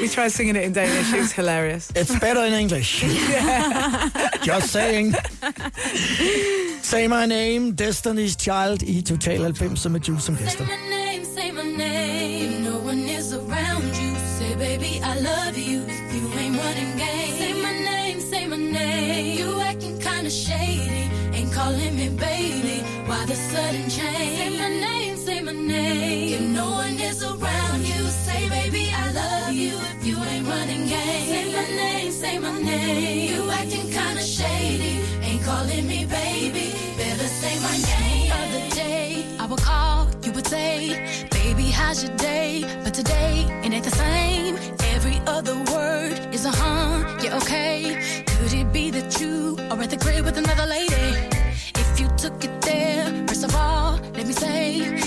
We tried singing it in Danish. It was hilarious. It's better in English. Just saying. Say my name, Destiny's Child i Total 90 med Juice som gæster. Say my name, say my name. No one is around you, say, baby, I love you. If you ain't running game, say my name, say my name. You acting kinda shady, ain't calling me baby. Why the sudden change? Say my name, say my name. If no one around you, say, baby, I love you. If you ain't running game, say my name, say my name. You acting kinda shady, ain't calling me baby. Better say my name. Other day, I would call, you would say, baby, how's your day? But today, it ain't the same. Every other word is a huh, yeah, okay. Could it be that you are at the crib with another lady? If you took it there, first of all, let me say,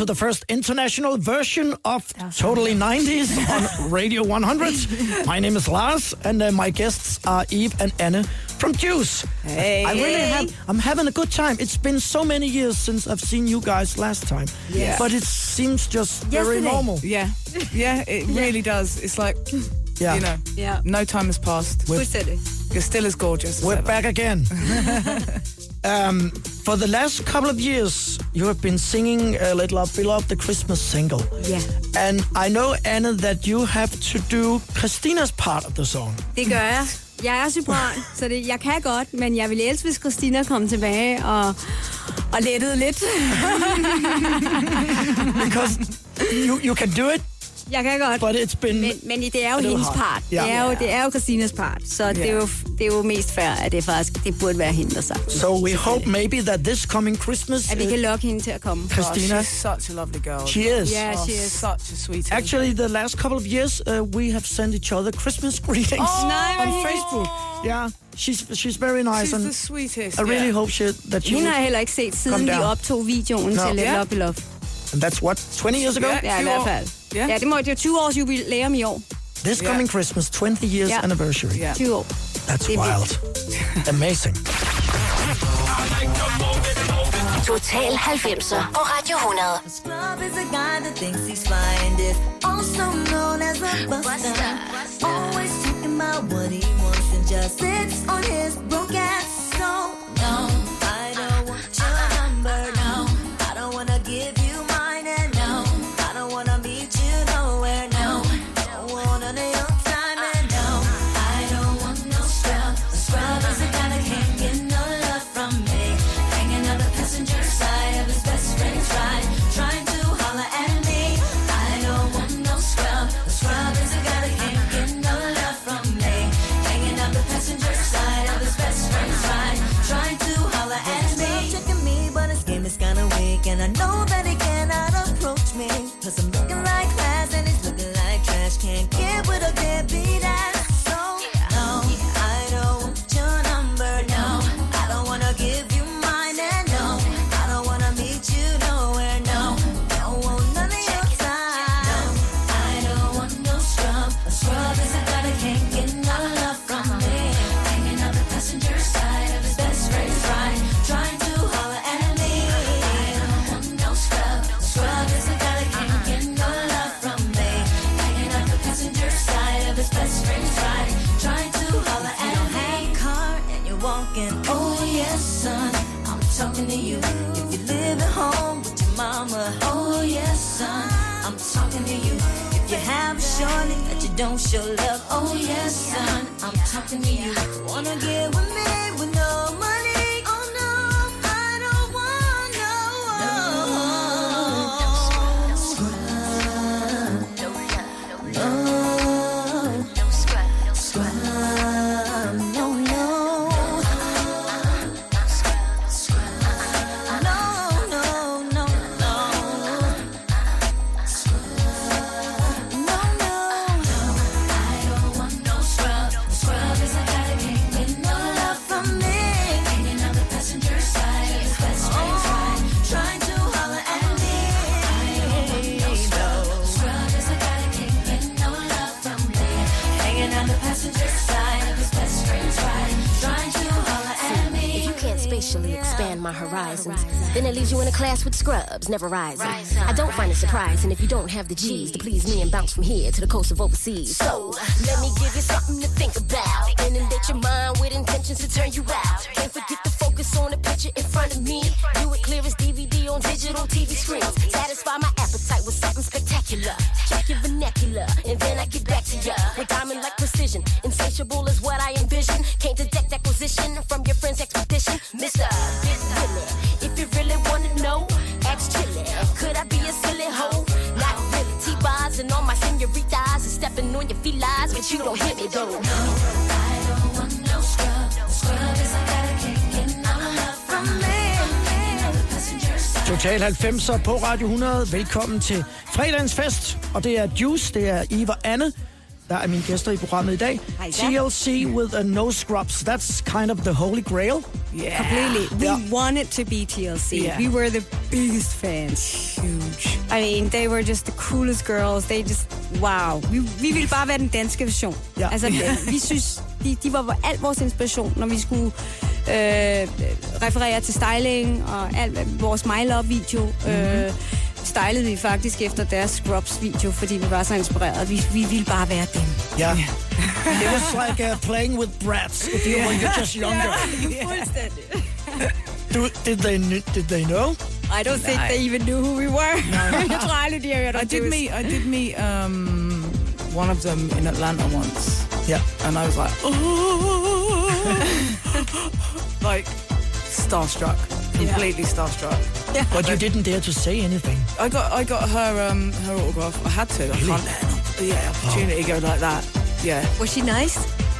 to the first international version of Totally 90s on Radio 100. My name is Lars, and uh, my guests are Eve and Anne from Juice. Hey. I really have. I'm having a good time. It's been so many years since I've seen you guys last time, Yeah. but it seems just very normal. Yeah, yeah, it really does. It's like, Yeah. you know, yeah. no time has passed. fuldstændig. You're still as gorgeous. as We're ever. back again. um, for the last couple of years, you have been singing uh, Little Up the Christmas single. Ja, And I know, Anna, that you have to do Christina's part of the song. det gør jeg. Jeg er sopran, så det, jeg kan godt, men jeg ville elske, hvis Christina kom tilbage og, og lettede lidt. Because you, you can do it, Jeg kan godt. but it's been... Men, men det er jo hendes hard. part. Ja. Det, er jo, det er jo Christinas part. Så det, er jo, det er jo mest fair, at det faktisk det burde være hende, der sang. So we hope maybe that this coming Christmas... At vi kan lokke hende til at komme. Christina. Oh, she's such a lovely girl. She is. Yeah, Oh, she is. such a sweetie. Actually, the last couple of years, uh, we have sent each other Christmas greetings Oh, on. Facebook. Yeah, she's she's very nice, she's and the sweetest. I really yeah. hope she, that she. Hende har jeg heller ikke set, siden vi optog videoen No. til Let Ja. Up Love. And that's what 20 years ago. Ja. Ja, i 20 hvert år. fald. Ja. Ja, det må det er jo 20 års jubilæum i år. This Yeah. coming Christmas, 20 years Yeah. anniversary. Yeah. 20 år. That's Det er wild. Amazing. Total 90'er på Radio 100. Scrub is a guy that thinks he's fine, is also known as a buster. Always talking about what he wants and just sits on his never rising. I don't find it surprising if you don't have the G's to please me and bounce from here to the coast of overseas. So, let me give you something to think about. Inundate your mind with intentions to turn you out. Can't forget to focus on the picture in front of me. Do it clear as DVD on digital TV screens. Satisfy my stepping on your felines, but you don't hit me though. I don't want no scrub. Scrub is a guy that can't get no love from me. Total 90'er på Radio 100. Velkommen til fredagens fest. Og det er Juice, det er Eva Anne, der er mine gæster i programmet i dag. TLC with a no scrubs. That's kind of the holy grail. Yeah. Completely. We Yeah. wanted to be TLC. Yeah. We were the biggest fans. Huge. I mean, they were just the coolest girls. They just, wow. Vi, vi ville bare være den danske version. Ja. Altså, vi synes, de, de var al vores inspiration, når vi skulle øh, referere til styling og alt vores My Love-video. Mm-hmm. Øh, stylede vi faktisk efter deres Scrubs-video, fordi vi var så inspireret. Vi, vi ville bare være dem. Yeah. It was like uh, playing with brats if you when you're just younger. Fuldstændig. Do, did they did they know? I don't think they even knew who we were. Jeg tror aldrig, de har hørt I did meet I did meet um, one of them in Atlanta once. Yeah. And I was like, oh, like starstruck, completely starstruck. Yeah. But you didn't dare to say anything. I got I got her um, her autograph. I had to. I can't let an yeah opportunity go like that. Yeah. Was she nice?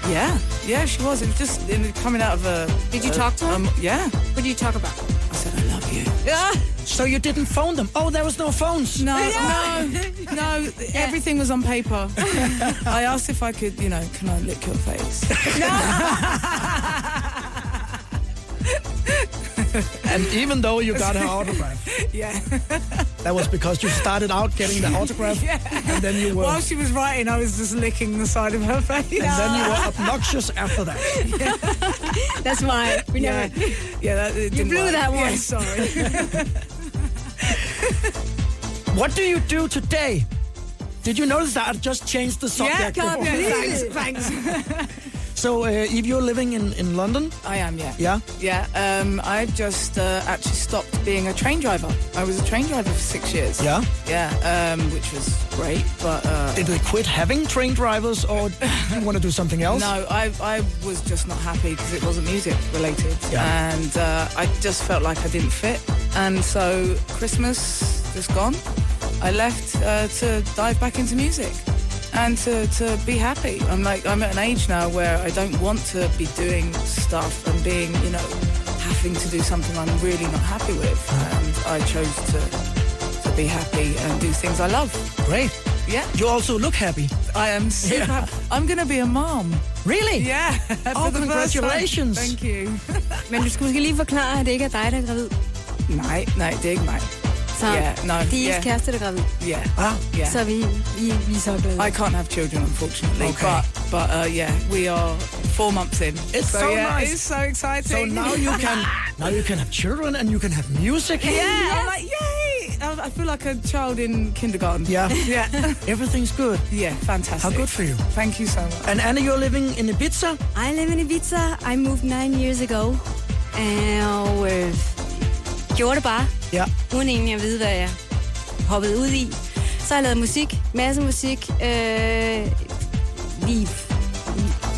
Yeah. Yeah, she was. It was just in, coming out of a. Did you a- talk to her? Um, yeah. What did you talk about? I said I love you. Yeah. So you didn't phone them? Oh, there was no phones. No, no, no. Everything was on paper. I asked if I could, you know, can I lick your face? And even though you got her autograph, yeah. that was because you started out getting the autograph, Yeah. and then you were, While she was writing, I was just licking the side of her face. and then you were obnoxious after that. That's why we Yeah, never. yeah. That, it didn't blew work. that Yeah, one. sorry. What do you do today? Did you notice that I just changed the subject? God, before? yeah, thanks, thanks. So, uh, if you're living in, in London, I am, yeah. yeah, Yeah, um, I just uh, actually stopped being a train driver. I was a train driver for six years. yeah. Yeah, um, which was great, but uh, Did they quit having train drivers, or you want to do something else? no, I, I was just not happy because it wasn't music related, Yeah. and uh, I just felt like I didn't fit. And so Christmas just gone, I left uh, to dive back into music and to, to be happy. I'm like I'm at an age now where I don't want to be doing stuff and being, you know, having to do something I'm really not happy with. And I chose to to be happy and do things I love. Great. Yeah. You also look happy. I am super Yeah. happy. I'm going to be a mom. Really? Yeah. Oh, for the first time. congratulations. Thank you. Men du skal måske lige forklare, at det ikke er dig, der er gravid. nej, nej, det er ikke mig. Så Yeah, no, det er yeah. kæreste, der er gravid. Yeah. Ah, Yeah. Så vi, vi, vi er så glade. I can't have children, unfortunately. Okay. But, but uh, yeah, we are four months in. It's so yeah, nice. It's so exciting. so now you can now you can have children and you can have music. Yeah, I'm like, yay! I, I feel like a child in kindergarten. Yeah. Yeah. Everything's good. yeah, fantastic. How good for you. Thank you so much. And Anna, you're living in Ibiza. I live in Ibiza. I moved nine years ago. Og øh, gjorde det bare, Ja. uden egentlig at vide, hvad jeg hoppede ud i. Så har jeg lavet musik, masse musik. Øh, lige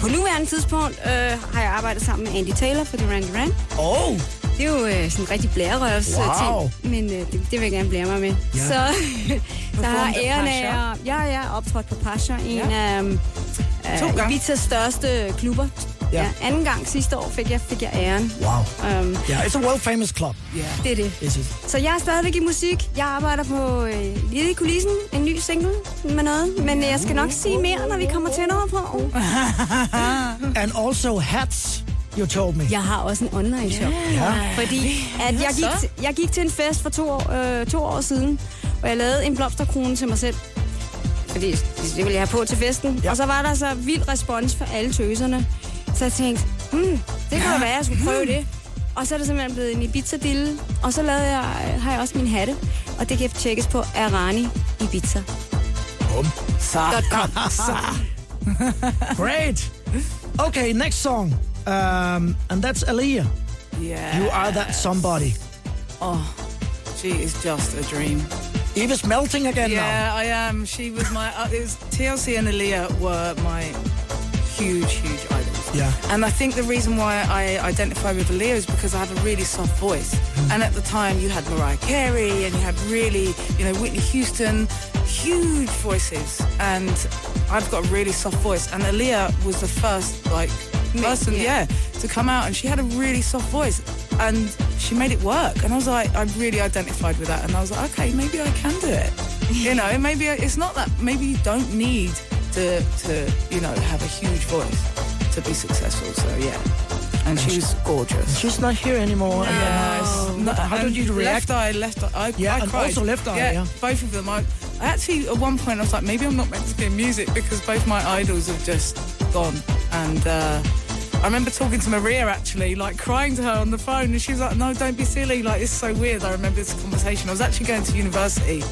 på nuværende tidspunkt øh, har jeg arbejdet sammen med Andy Taylor for Duran Duran. Oh! Det er jo øh, sådan en rigtig blærerøvs Wow. ting, men øh, det, det vil jeg gerne blære mig med. Ja. Så, så har jeg æren af. Ja, jeg er optrådt på Pasha, en Ja. af To gange. Ibizas største klubber. Ja. Ja. anden gang sidste år fik jeg, fik jeg æren. Wow. Um, Yeah, it's a world famous club. Ja. det er det. Is it? Så jeg er stadigvæk i musik. Jeg arbejder på øh, lige i kulissen, en ny single med noget. Men jeg skal nok sige mere, når vi kommer tættere på. And also hats, you told me. Jeg har også en online shop. Ja. Fordi at jeg, gik til, jeg gik til en fest for to år, øh, to år siden, og jeg lavede en blomsterkrone til mig selv. Fordi det ville jeg have på til festen. Ja. Og så var der så vild respons for alle tøserne. Så jeg tænkte, hmm, det kunne da være, jeg skulle prøve det. Og så er det simpelthen blevet en Ibiza-dille. Og så lavede jeg, har jeg også min hatte. Og det kan tjekkes på Arani Ibiza. Bum. Så. Så. Great. Okay, next song. Um, and that's Aaliyah. Yeah. You are that somebody. Oh, she is just a dream. Eve is melting again Yeah, I am. She was my. Uh, it was TLC and Aaliyah were my huge, huge idols. Yeah. And I think the reason why I identify with Aaliyah is because I have a really soft voice. Mm. And at the time, you had Mariah Carey and you had really, you know, Whitney Houston, huge voices. And I've got a really soft voice. And Aaliyah was the first, like, person, yeah. to come out. And she had a really soft voice. And she made it work. And I was like, I really identified with that. And I was like, okay, maybe I can do it. you know, maybe it's not that, maybe you don't need to, to, you know, have a huge voice to be successful. So, yeah. And she was gorgeous. She's not here anymore. and, uh, No, how and did you react? Left eye, left eye. I, Yeah, I and cried. also Left Eye, yeah. both of them. I, I actually, at one point, I was like, maybe I'm not meant to be in music because both my idols have just gone. And uh, I remember talking to Maria actually, like crying to her on the phone, and she was like, "No, don't be silly. Like, it's so weird." I remember this conversation. I was actually going to university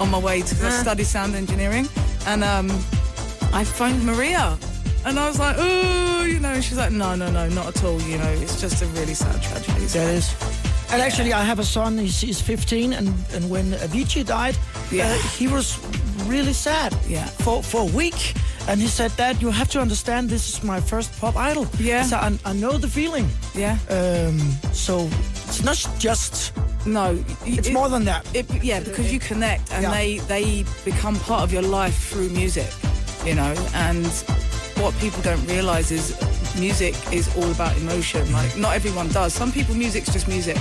on my way to Ah. study sound engineering, and um, I phoned Maria. And I was like, oh, you know, and she's like, no, no, no, not at all. You know, it's just a really sad tragedy. So. That is. And actually, I have a son. He's, he's 15, and, and when Avicii died, Yeah. uh, he was really sad. Yeah. For for a week, and he said, "Dad, you have to understand. This is my first pop idol. Yeah. So I, I know the feeling. Yeah. Um. So it's not just. No, It's more than that. It, yeah, because you connect and Yeah. they they become part of your life through music, you know. And what people don't realize is music is all about emotion. Like not everyone does. Some people music's just music,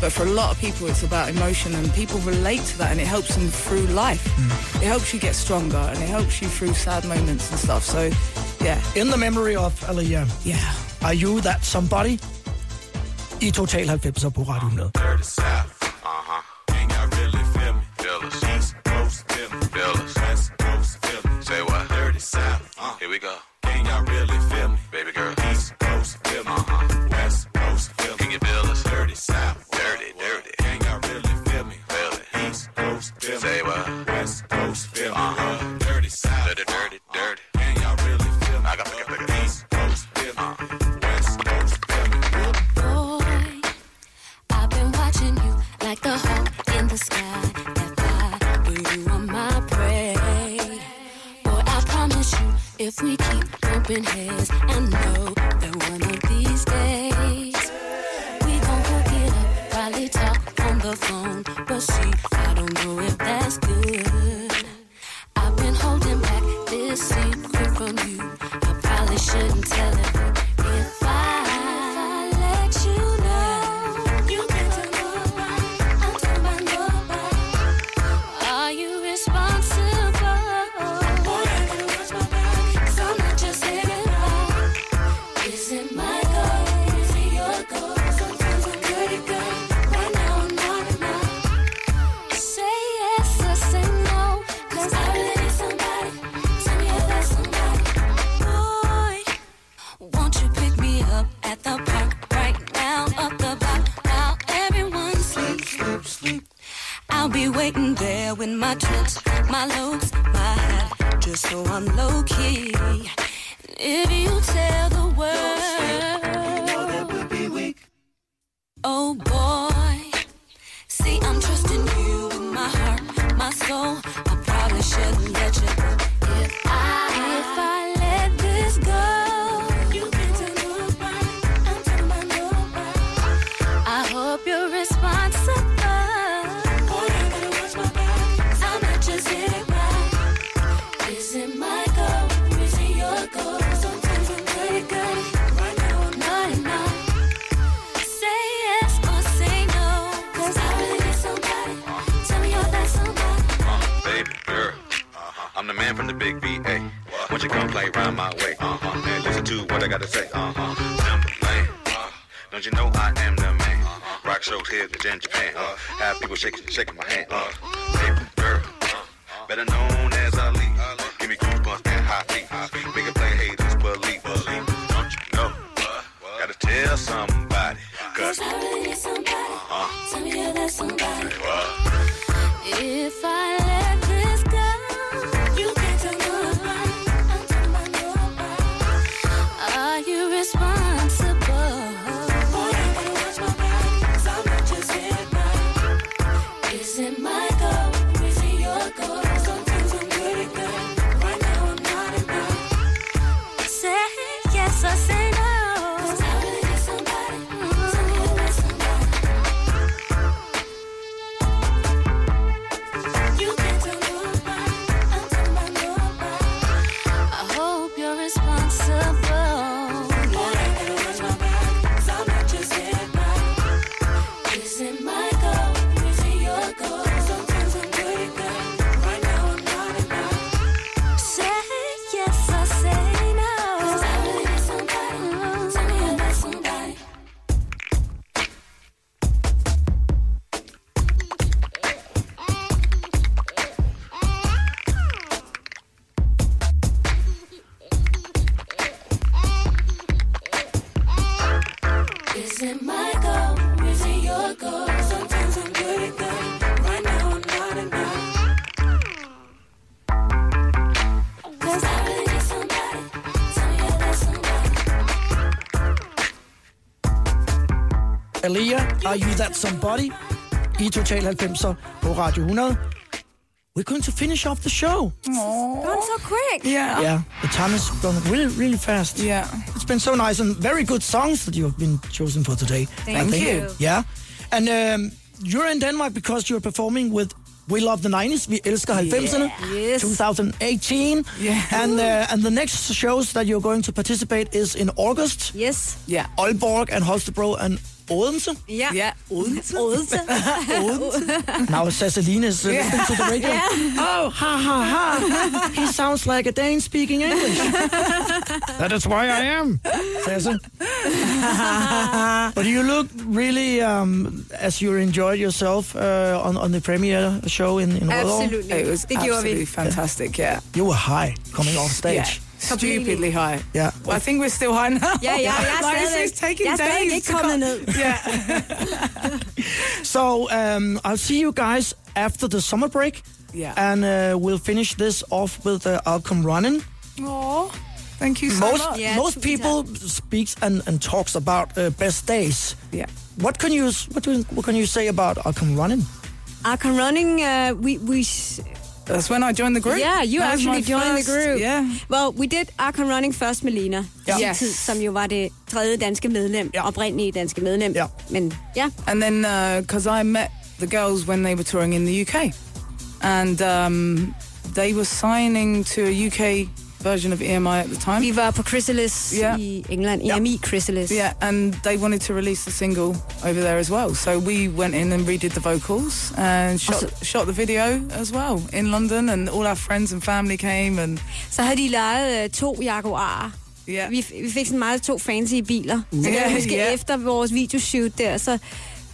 but for a lot of people it's about emotion, and people relate to that, and it helps them through life. Mm. It helps you get stronger, and it helps you through sad moments and stuff. So, yeah, In the memory of Aaliyah, yeah. are you that somebody? I Total 90 på Radio 100. We keep bumping heads, I know that one of these days we gon' hook it up. Probably talk on the phone, but see, I don't know if that's somebody. Aaliyah, Are You That Somebody? I Total 90'er på Radio 100. We're going to finish off the show. Gone so quick. Yeah. Yeah, the time is gone really, really fast. Yeah. It's been so nice and very good songs that you have been chosen for today. Thank I you. Yeah. And um, you're in Denmark because you're performing with We Love the 90s, Vi elsker 90'erne, Yes. 2018. Yeah. And, uh, and the next shows that you're going to participate is in August. Yes. Yeah. Aalborg and Holstebro and Odense. Yeah. Yeah. Odense. Odense. Now Ceciline is uh, listening to the radio. Oh, ha ha ha! He sounds like a Dane speaking English. that is why I am, Cecil. but you look really um, as you enjoyed yourself uh, on on the premiere show in in. Absolutely. It was absolutely fantastic, yeah. You were high coming off stage. Yeah. Stupidly high. Yeah. Well, I think we're still high now. Ja, ja, jeg er like, stadig, it's taking jeg days ikke to kommet come- ned. Yeah. So um, I'll see you guys after the summer break. Yeah. And uh, we'll finish this off with uh, I'll Come Running. Aw, thank you so most much. Yeah, most people speaks and, and talks about uh, best days. Yeah. What can you what, do, what can you say about I'll Come Running? I'll Come Running, uh, we, we That's when I joined the group. Yeah, you That actually joined the first- group. Yeah. Well, we did Arkham Running først med Lina. Ja. I sin Yes. tid, som jo var det tredje danske medlem. Ja. Oprindelige danske medlem. Ja. Men ja, And then, because I met the girls when they were touring in the UK, and um, they were signing to a UK version of EMI at the time. vi var på Chrysalis Ja. i England. EMI Chrysalis. Yeah, and they wanted to release the single over there as well. So we went in and redid the vocals and shot, shot the video as well in London, and all our friends and family came. And Så havde de lejet øh, to Jaguarer. yeah, Vi, vi fik sådan meget to fancy biler. Så kan Ja, jeg huske, ja. efter vores videoshoot der, så,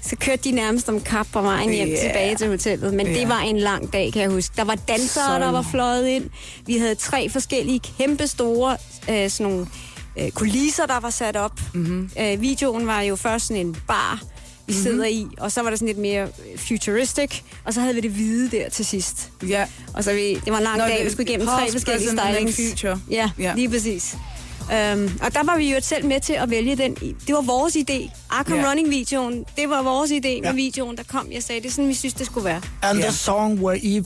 så kørte de nærmest om kap på vejen hjem Ja. tilbage til hotellet. Men det Ja. var en lang dag, kan jeg huske. Der var dansere, Så der var fløjet ind. Vi havde tre forskellige kæmpe store øh, sådan nogle, øh, kulisser, der var sat op. Mm-hmm. Øh, videoen var jo først sådan en bar, vi Mhm. sidder i, og så var det sådan lidt mere øh, futuristic, og så havde vi det hvide der til sidst. yeah. Og så vi, det var en lang Nå, dag, det- vi skulle igennem tre forskellige stylings. future. Ja, Ja. lige præcis. Um, og der var vi jo selv med til at vælge den. Det var vores idé. Arkham Ja. Running-videoen, det var vores idé Ja. med videoen, der kom. Jeg sagde, det er sådan, vi synes, det skulle være. And Yeah. the song where Eve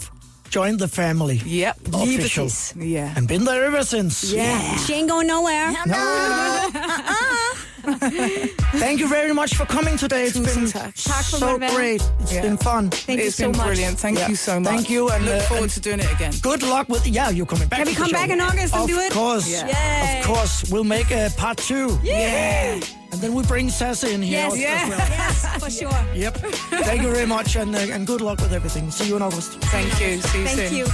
joined the family. Yep. Official. præcis. Yeah. And been there ever since. Yeah. She ain't going nowhere. Thank you very much for coming today. It's been tak. Tak for so at great. It's Yeah. been fun. Thank you It's so been much. brilliant. Thank Yeah. you so much. Thank you, and, look uh, forward and- to doing it again. Good luck with. Yeah, you're coming back. Can we come back in August and of do it? Of course. Yeah. Of course. We'll make a part two. Yeah. And then we bring Sassy in here. Yes. as Yeah. well. Yes, for sure. Yep. Thank you very much, and uh, and good luck with everything. See you in August. Thank you. See you Thank soon. you.